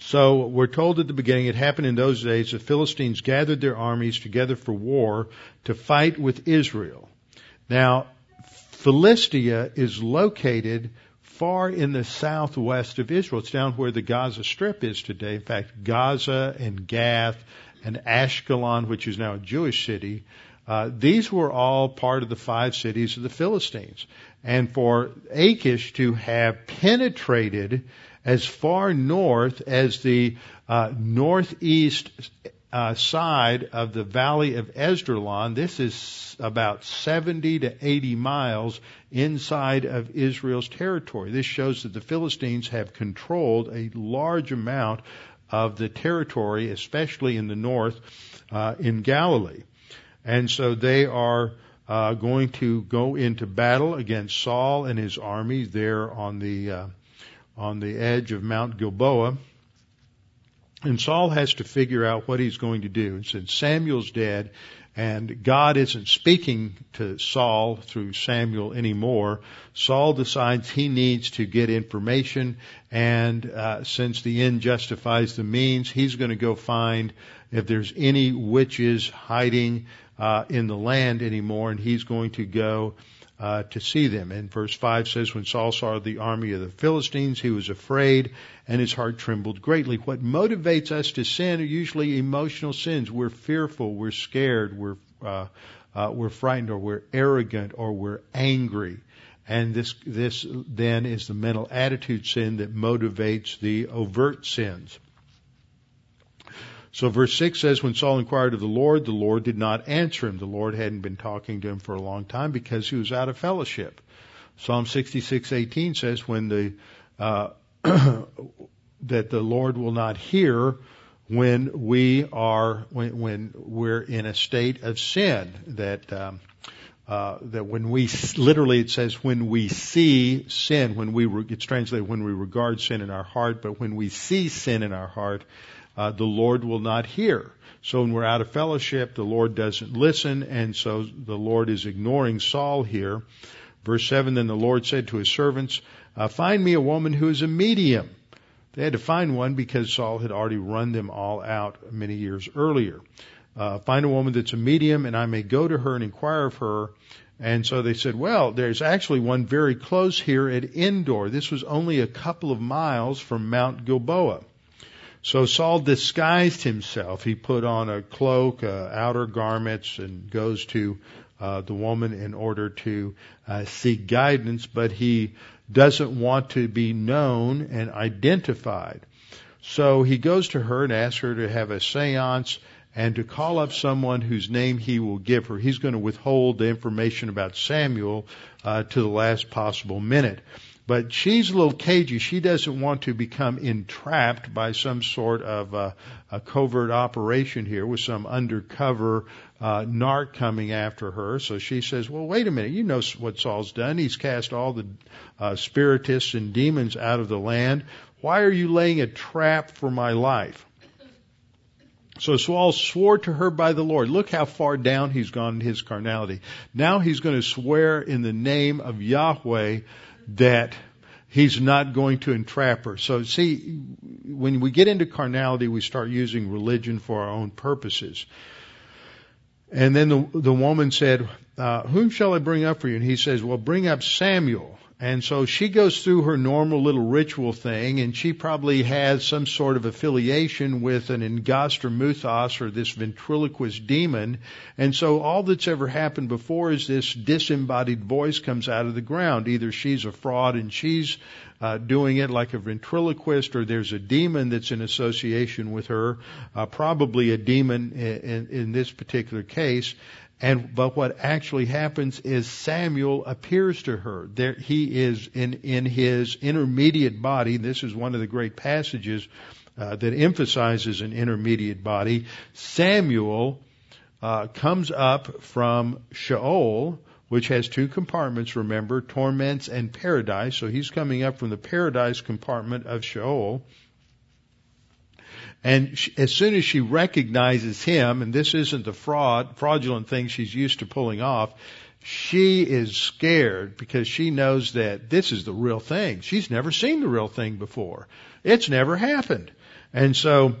So we're told at the beginning it happened in those days the Philistines gathered their armies together for war to fight with Israel. Now Philistia is located far in the southwest of Israel. It's down where the Gaza Strip is today. In fact, Gaza and Gath and Ashkelon, which is now a Jewish city, uh, these were all part of the five cities of the Philistines. And for Achish to have penetrated as far north as the uh, northeast uh, side of the valley of Esdraelon. This is about 70 to 80 miles inside of Israel's territory. This shows that the Philistines have controlled a large amount of the territory, especially in the north, uh, in Galilee. And so they are uh, going to go into battle against Saul and his army there on the uh, on the edge of Mount Gilboa. And Saul has to figure out what he's going to do. And since Samuel's dead and God isn't speaking to Saul through Samuel anymore, Saul decides he needs to get information. And uh, since the end justifies the means, he's going to go find if there's any witches hiding uh, in the land anymore, and he's going to go uh, to see them. And verse 5 says, When Saul saw the army of the Philistines, he was afraid and his heart trembled greatly. What motivates us to sin are usually emotional sins. We're fearful, we're scared, we're, uh, uh, we're frightened, or we're arrogant, or we're angry. And this, this then is the mental attitude sin that motivates the overt sins. So verse 6 says, when Saul inquired of the Lord, the Lord did not answer him. The Lord hadn't been talking to him for a long time because he was out of fellowship. Psalm 66:18 says, when the uh, that the Lord will not hear when we are when, when we're in a state of sin. That um, uh, that when we literally it says when we see sin, when we re, it's translated when we regard sin in our heart, but when we see sin in our heart, uh, the Lord will not hear. So when we're out of fellowship, the Lord doesn't listen, and so the Lord is ignoring Saul here. Verse 7, then the Lord said to his servants, uh, find me a woman who is a medium. They had to find one because Saul had already run them all out many years earlier. Uh, find a woman that's a medium and I may go to her and inquire of her. And so they said, well, there's actually one very close here at Endor. This was only a couple of miles from Mount Gilboa. So Saul disguised himself. He put on a cloak, uh, outer garments, and goes to uh, the woman in order to uh, seek guidance, but he doesn't want to be known and identified. So he goes to her and asks her to have a seance and to call up someone whose name he will give her. He's going to withhold the information about Samuel uh, to the last possible minute. But she's a little cagey. She doesn't want to become entrapped by some sort of uh, a covert operation here with some undercover uh, narc coming after her. So she says, well, wait a minute. You know what Saul's done. He's cast all the uh, spiritists and demons out of the land. Why are you laying a trap for my life? So Saul swore to her by the Lord. Look how far down he's gone in his carnality. Now he's going to swear in the name of Yahweh that he's not going to entrap her. So see, when we get into carnality, we start using religion for our own purposes. And then the, the woman said, uh, whom shall I bring up for you? And he says, well, bring up Samuel. And so she goes through her normal little ritual thing, and she probably has some sort of affiliation with an Muthos or this ventriloquist demon. And so all that's ever happened before is this disembodied voice comes out of the ground. Either she's a fraud and she's uh, doing it like a ventriloquist, or there's a demon that's in association with her, uh, probably a demon in, in, in this particular case. And but what actually happens is Samuel appears to her. There he is in in his intermediate body. This is one of the great passages uh, that emphasizes an intermediate body. Samuel uh, comes up from Sheol, which has two compartments. Remember, torments and paradise. So he's coming up from the paradise compartment of Sheol. And she, as soon as she recognizes him, and this isn't the fraud, fraudulent thing she's used to pulling off, she is scared because she knows that this is the real thing. She's never seen the real thing before. It's never happened. And so,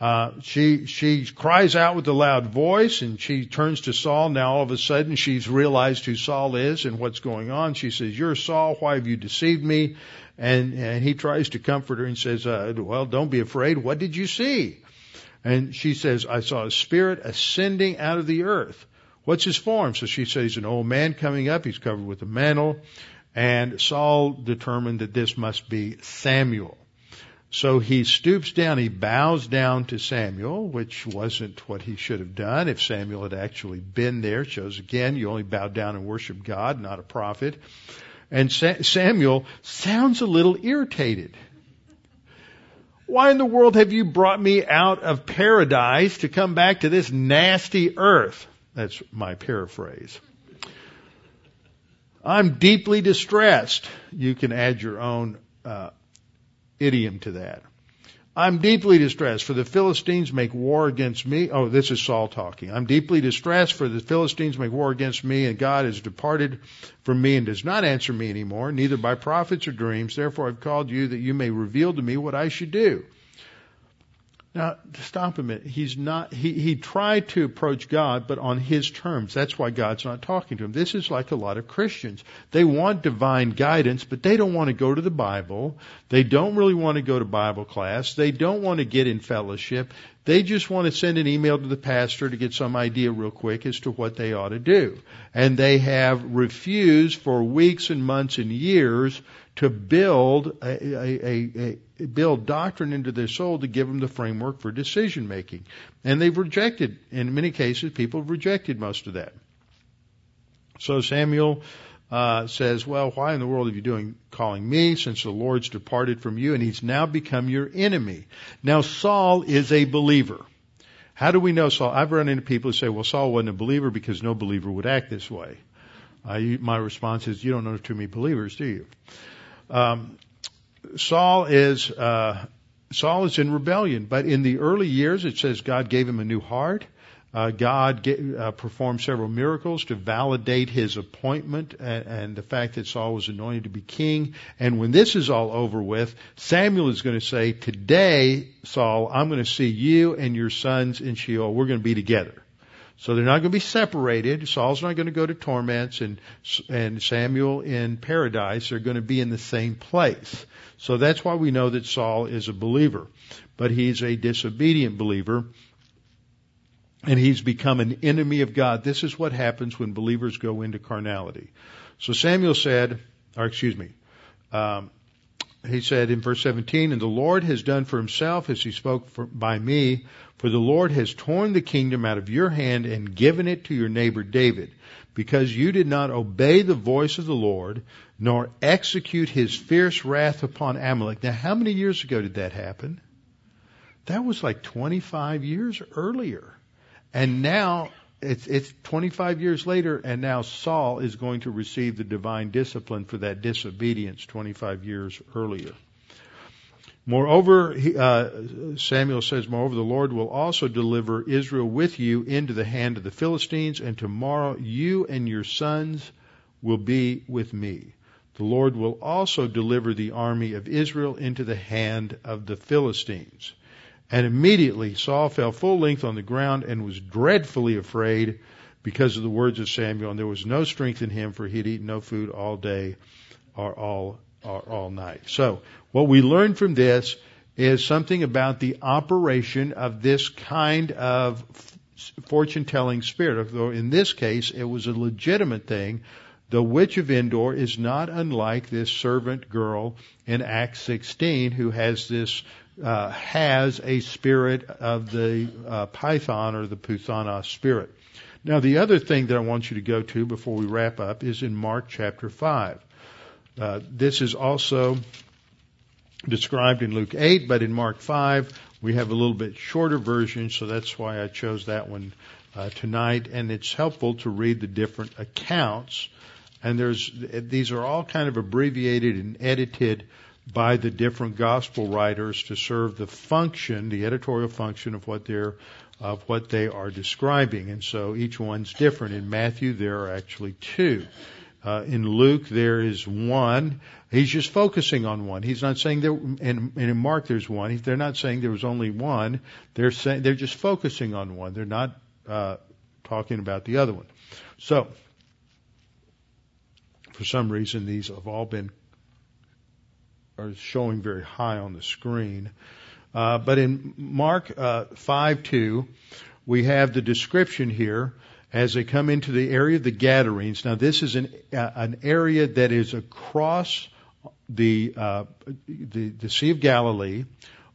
uh, she she cries out with a loud voice, and she turns to Saul. Now all of a sudden she's realized who Saul is and what's going on. She says, "You're Saul. Why have you deceived me?" And, and he tries to comfort her and says, uh, well, don't be afraid. What did you see? And she says, I saw a spirit ascending out of the earth. What's his form? So she says, an old man coming up. He's covered with a mantle. And Saul determined that this must be Samuel. So he stoops down, he bows down to Samuel, which wasn't what he should have done if Samuel had actually been there. shows again, you only bow down and worship God, not a prophet. And Samuel sounds a little irritated. Why in the world have you brought me out of paradise to come back to this nasty earth? That's my paraphrase. I'm deeply distressed. You can add your own uh, idiom to that. I'm deeply distressed, for the Philistines make war against me. Oh, this is Saul talking. I'm deeply distressed, for the Philistines make war against me, and God has departed from me and does not answer me anymore, neither by prophets or dreams. Therefore I've called you that you may reveal to me what I should do. Now, stop a minute. He's not, he, he tried to approach God, but on his terms. That's why God's not talking to him. This is like a lot of Christians. They want divine guidance, but they don't want to go to the Bible. They don't really want to go to Bible class. They don't want to get in fellowship. They just want to send an email to the pastor to get some idea real quick as to what they ought to do. And they have refused for weeks and months and years to build a, a, a, build doctrine into their soul to give them the framework for decision making. And they've rejected, in many cases, people have rejected most of that. So Samuel uh, says, well, why in the world are you doing calling me since the Lord's departed from you and he's now become your enemy? Now Saul is a believer. How do we know Saul? I've run into people who say, well, Saul wasn't a believer because no believer would act this way. I, my response is, you don't know too many believers, do you? Um, Saul is uh, Saul is in rebellion, but in the early years, it says God gave him a new heart. Uh, God get, uh, performed several miracles to validate his appointment and, and, the fact that Saul was anointed to be king. And when this is all over with, Samuel is going to say, "Today, Saul, I'm going to see you and your sons in Sheol. We're going to be together." So they're not going to be separated. Saul's not going to go to torments and, and Samuel in paradise. They're going to be in the same place. So that's why we know that Saul is a believer. But he's a disobedient believer. And he's become an enemy of God. This is what happens when believers go into carnality. So Samuel said, or excuse me, um, he said in verse 17, and the Lord has done for himself as he spoke for, by me, for the Lord has torn the kingdom out of your hand and given it to your neighbor David, because you did not obey the voice of the Lord, nor execute his fierce wrath upon Amalek. Now, how many years ago did that happen? That was like 25 years earlier. And now it's, it's 25 years later, and now Saul is going to receive the divine discipline for that disobedience 25 years earlier. Moreover, he, uh, Samuel says, Moreover, the Lord will also deliver Israel with you into the hand of the Philistines, and tomorrow you and your sons will be with me. The Lord will also deliver the army of Israel into the hand of the Philistines. And immediately Saul fell full length on the ground and was dreadfully afraid because of the words of Samuel, and there was no strength in him, for he had eaten no food all day or all or all night. So what we learn from this is something about the operation of this kind of fortune telling spirit. Though in this case it was a legitimate thing. The witch of Endor is not unlike this servant girl in Acts 16 who has this uh, has a spirit of the uh, python or the Puthana spirit. Now, the other thing that I want you to go to before we wrap up is in Mark chapter 5. Uh, this is also described in Luke 8, but in Mark 5, we have a little bit shorter version, so that's why I chose that one uh, tonight. And it's helpful to read the different accounts. And there's, these are all kind of abbreviated and edited by the different gospel writers to serve the function, the editorial function of what they're of what they are describing. And so each one's different. In Matthew, there are actually two. Uh, in Luke, there is one. He's just focusing on one. He's not saying there, and, and in Mark, there's one. They're not saying there was only one. They're saying they're just focusing on one. They're not uh, talking about the other one. So, for some reason, these have all been are showing very high on the screen. Uh, but in Mark uh, 5 2, we have the description here as they come into the area of the Gadarenes. Now, this is an, uh, an area that is across the, uh, the, the Sea of Galilee,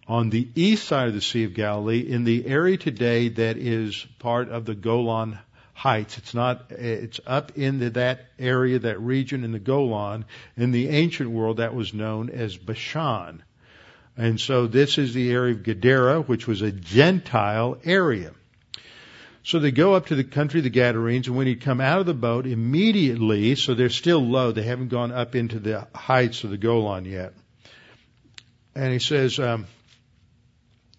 on the east side of the Sea of Galilee, in the area today that is part of the Golan heights. It's not, it's up into that area, that region in the Golan. In the ancient world, that was known as Bashan. And so this is the area of Gadara, which was a Gentile area. So they go up to the country of the Gadarenes, and when he come out of the boat, immediately, so they're still low, they haven't gone up into the heights of the Golan yet. And he says, um,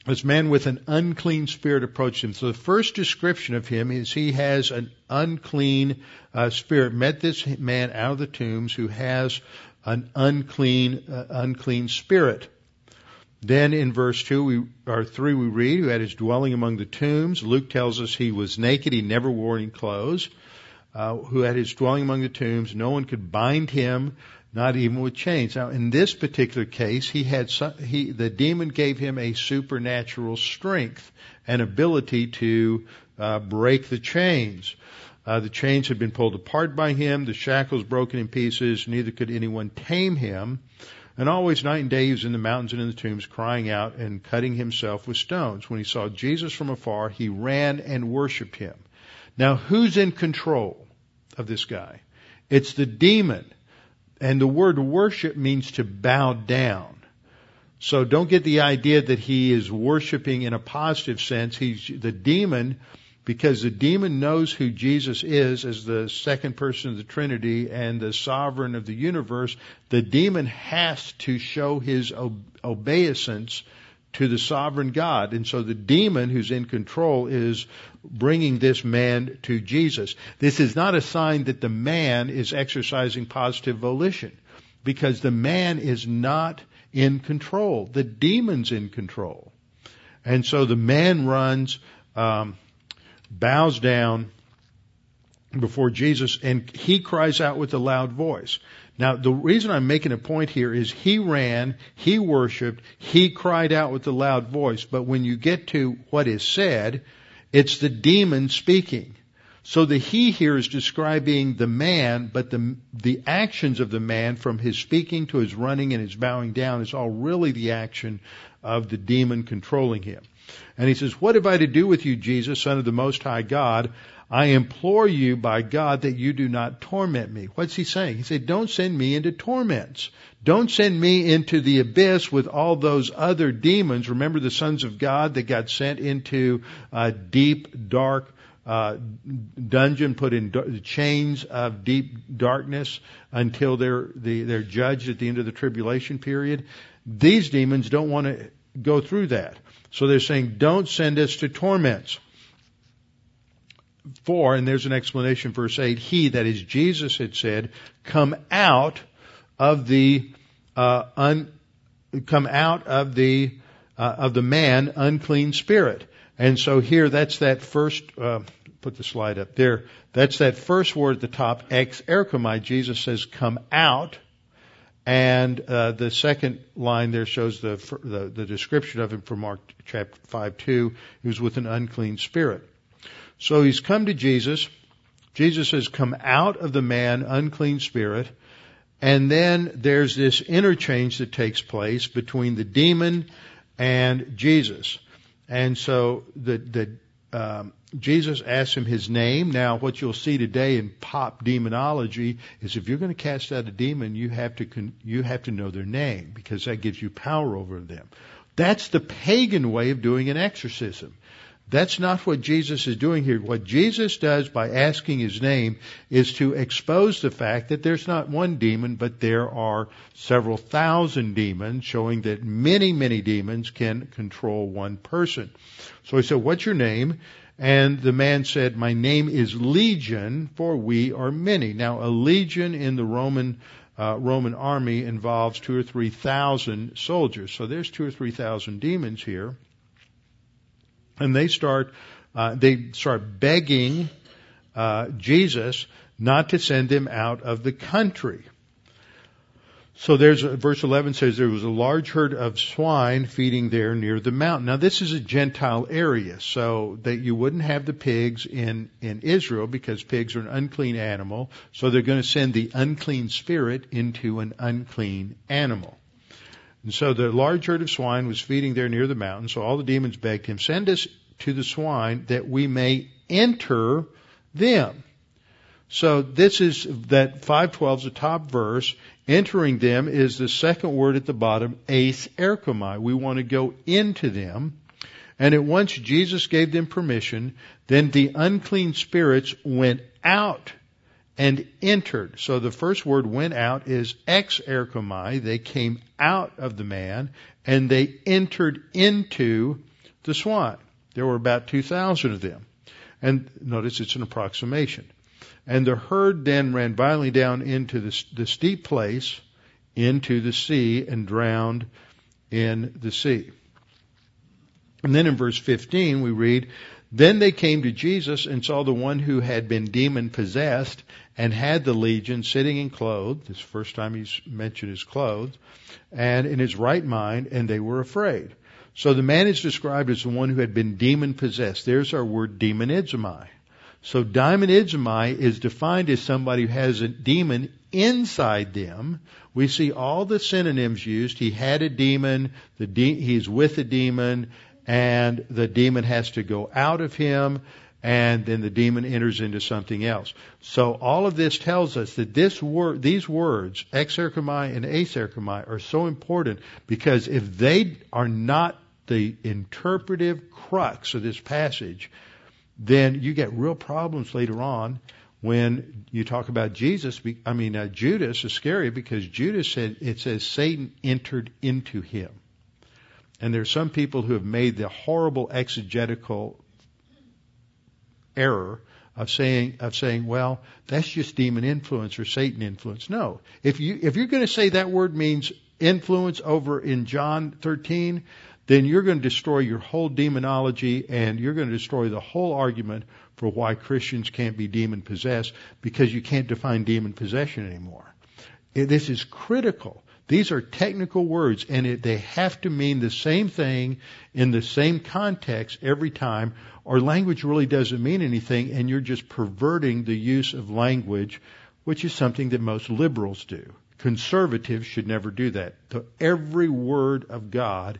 this man with an unclean spirit approached him. So the first description of him is he has an unclean uh, spirit. Met this man out of the tombs who has an unclean, uh, unclean spirit. Then in verse two we, or three we read, who had his dwelling among the tombs. Luke tells us he was naked, he never wore any clothes. Uh, who had his dwelling among the tombs. No one could bind him, not even with chains. Now, in this particular case, he had some, he the demon gave him a supernatural strength and ability to uh, break the chains. Uh, the chains had been pulled apart by him, the shackles broken in pieces. Neither could anyone tame him. And always night and day he was in the mountains and in the tombs, crying out and cutting himself with stones. When he saw Jesus from afar, he ran and worshipped him. Now, who's in control of this guy? It's the demon. And the word worship means to bow down. So don't get the idea that he is worshiping in a positive sense. He's the demon because the demon knows who Jesus is as the second person of the Trinity and the sovereign of the universe. The demon has to show his obeisance to the sovereign God. And so the demon who's in control is bringing this man to Jesus. This is not a sign that the man is exercising positive volition because the man is not in control. The demon's in control. And so the man runs, um, bows down before Jesus, and he cries out with a loud voice. Now, the reason I'm making a point here is he ran, he worshiped, he cried out with a loud voice, but when you get to what is said, it's the demon speaking. So the he here is describing the man, but the, the actions of the man from his speaking to his running and his bowing down is all really the action of the demon controlling him. And he says, what have I to do with you, Jesus, son of the most high God? I implore you by God that you do not torment me. What's he saying? He said, don't send me into torments. Don't send me into the abyss with all those other demons. Remember the sons of God that got sent into a deep, dark uh, dungeon, put in chains of deep darkness until they're the, they're judged at the end of the tribulation period. These demons don't want to go through that, so they're saying, "Don't send us to torments." For, and there's an explanation, verse 8, he, that is Jesus, had said, come out of the, uh, un, come out of the, uh, of the man unclean spirit. And so here, that's that first, uh, put the slide up there. That's that first word at the top, exerchomai. Jesus says, come out. And uh, the second line there shows the, the, the description of him from Mark chapter five two. He was with an unclean spirit. So he's come to Jesus. Jesus says, "Come out of the man, unclean spirit." And then there's this interchange that takes place between the demon and Jesus. And so the, the, um, Jesus asks him his name. Now, what you'll see today in pop demonology is if you're going to cast out a demon, you have to con- you have to know their name because that gives you power over them. That's the pagan way of doing an exorcism. That's not what Jesus is doing here. What Jesus does by asking his name is to expose the fact that there's not one demon, but there are several thousand demons, showing that many, many demons can control one person. So he said, what's your name? And the man said, my name is Legion, for we are many. Now a legion in the Roman uh, Roman army involves two or three thousand soldiers. So there's two or three thousand demons here and they start uh, they start begging uh, Jesus not to send them out of the country. So there's verse 11 says there was a large herd of swine feeding there near the mountain. Now this is a Gentile area, so that you wouldn't have the pigs in, in Israel because pigs are an unclean animal. So they're going to send the unclean spirit into an unclean animal. And so the large herd of swine was feeding there near the mountain, so all the demons begged him, send us to the swine that we may enter them. So this is that 512 is the top verse. Entering them is the second word at the bottom, eis erchomai. We want to go into them. And at once Jesus gave them permission, then the unclean spirits went out and entered. So the first word went out is exerchomai. They came out of the man and they entered into the swine. There were about 2,000 of them. And notice it's an approximation. And the herd then ran violently down into the, the steep place, into the sea, and drowned in the sea. And then in verse 15 we read, Then they came to Jesus and saw the one who had been demon possessed and had the legion sitting in clothed. This first time he's mentioned his clothes. And in his right mind, and they were afraid. So the man is described as the one who had been demon possessed. There's our word daimonizomai. So daimonizomai is defined as somebody who has a demon inside them. We see all the synonyms used. He had a demon, the de- he's with a demon, and the demon has to go out of him. and then the demon enters into something else. So all of this tells us that this word, these words, exerchomai and eiserchomai, are so important because if they are not the interpretive crux of this passage, then you get real problems later on when you talk about Jesus. I mean, uh, Judas is scary because Judas said it says Satan entered into him. And there are some people who have made the horrible exegetical error of saying of saying, well, that's just demon influence or Satan influence. No. If you if you're going to say that word means influence over in John 13, then you're going to destroy your whole demonology and you're going to destroy the whole argument for why Christians can't be demon possessed because you can't define demon possession anymore. This is critical. These are technical words and it, they have to mean the same thing in the same context every time or language really doesn't mean anything and you're just perverting the use of language, which is something that most liberals do. Conservatives should never do that. So every word of God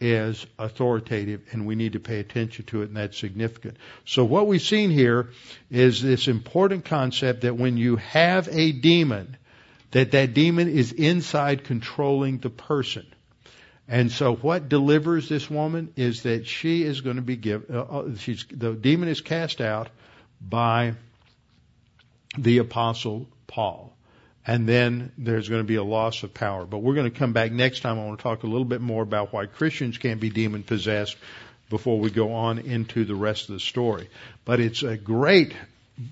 is authoritative and we need to pay attention to it and that's significant. So what we've seen here is this important concept that when you have a demon, that that demon is inside controlling the person. And so what delivers this woman is that she is going to be given, uh, uh, she's, the demon is cast out by the apostle Paul. And then there's going to be a loss of power. But we're going to come back next time. I want to talk a little bit more about why Christians can't be demon possessed before we go on into the rest of the story. But it's a great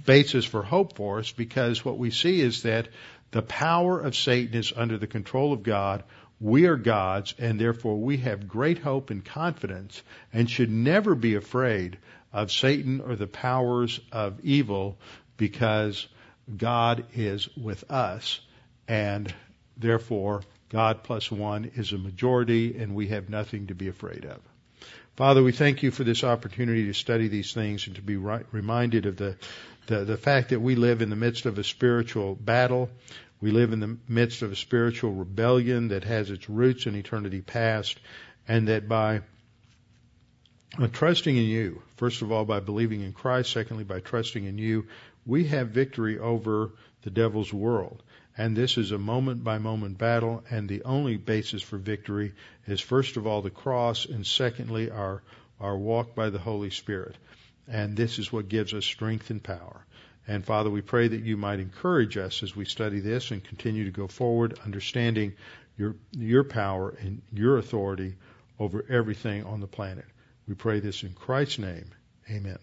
basis for hope for us because what we see is that the power of Satan is under the control of God. We are God's, and therefore we have great hope and confidence and should never be afraid of Satan or the powers of evil because God is with us, and therefore God plus one is a majority, and we have nothing to be afraid of. Father, we thank you for this opportunity to study these things and to be reminded of the, the, the fact that we live in the midst of a spiritual battle. We live in the midst of a spiritual rebellion that has its roots in eternity past, and that by uh, trusting in you, first of all by believing in Christ, secondly by trusting in you, we have victory over the devil's world. And this is a moment by moment battle, and the only basis for victory is first of all the cross, and secondly our, our walk by the Holy Spirit. And this is what gives us strength and power. And Father, we pray that you might encourage us as we study this and continue to go forward, understanding your, your power and your authority over everything on the planet. We pray this in Christ's name. Amen.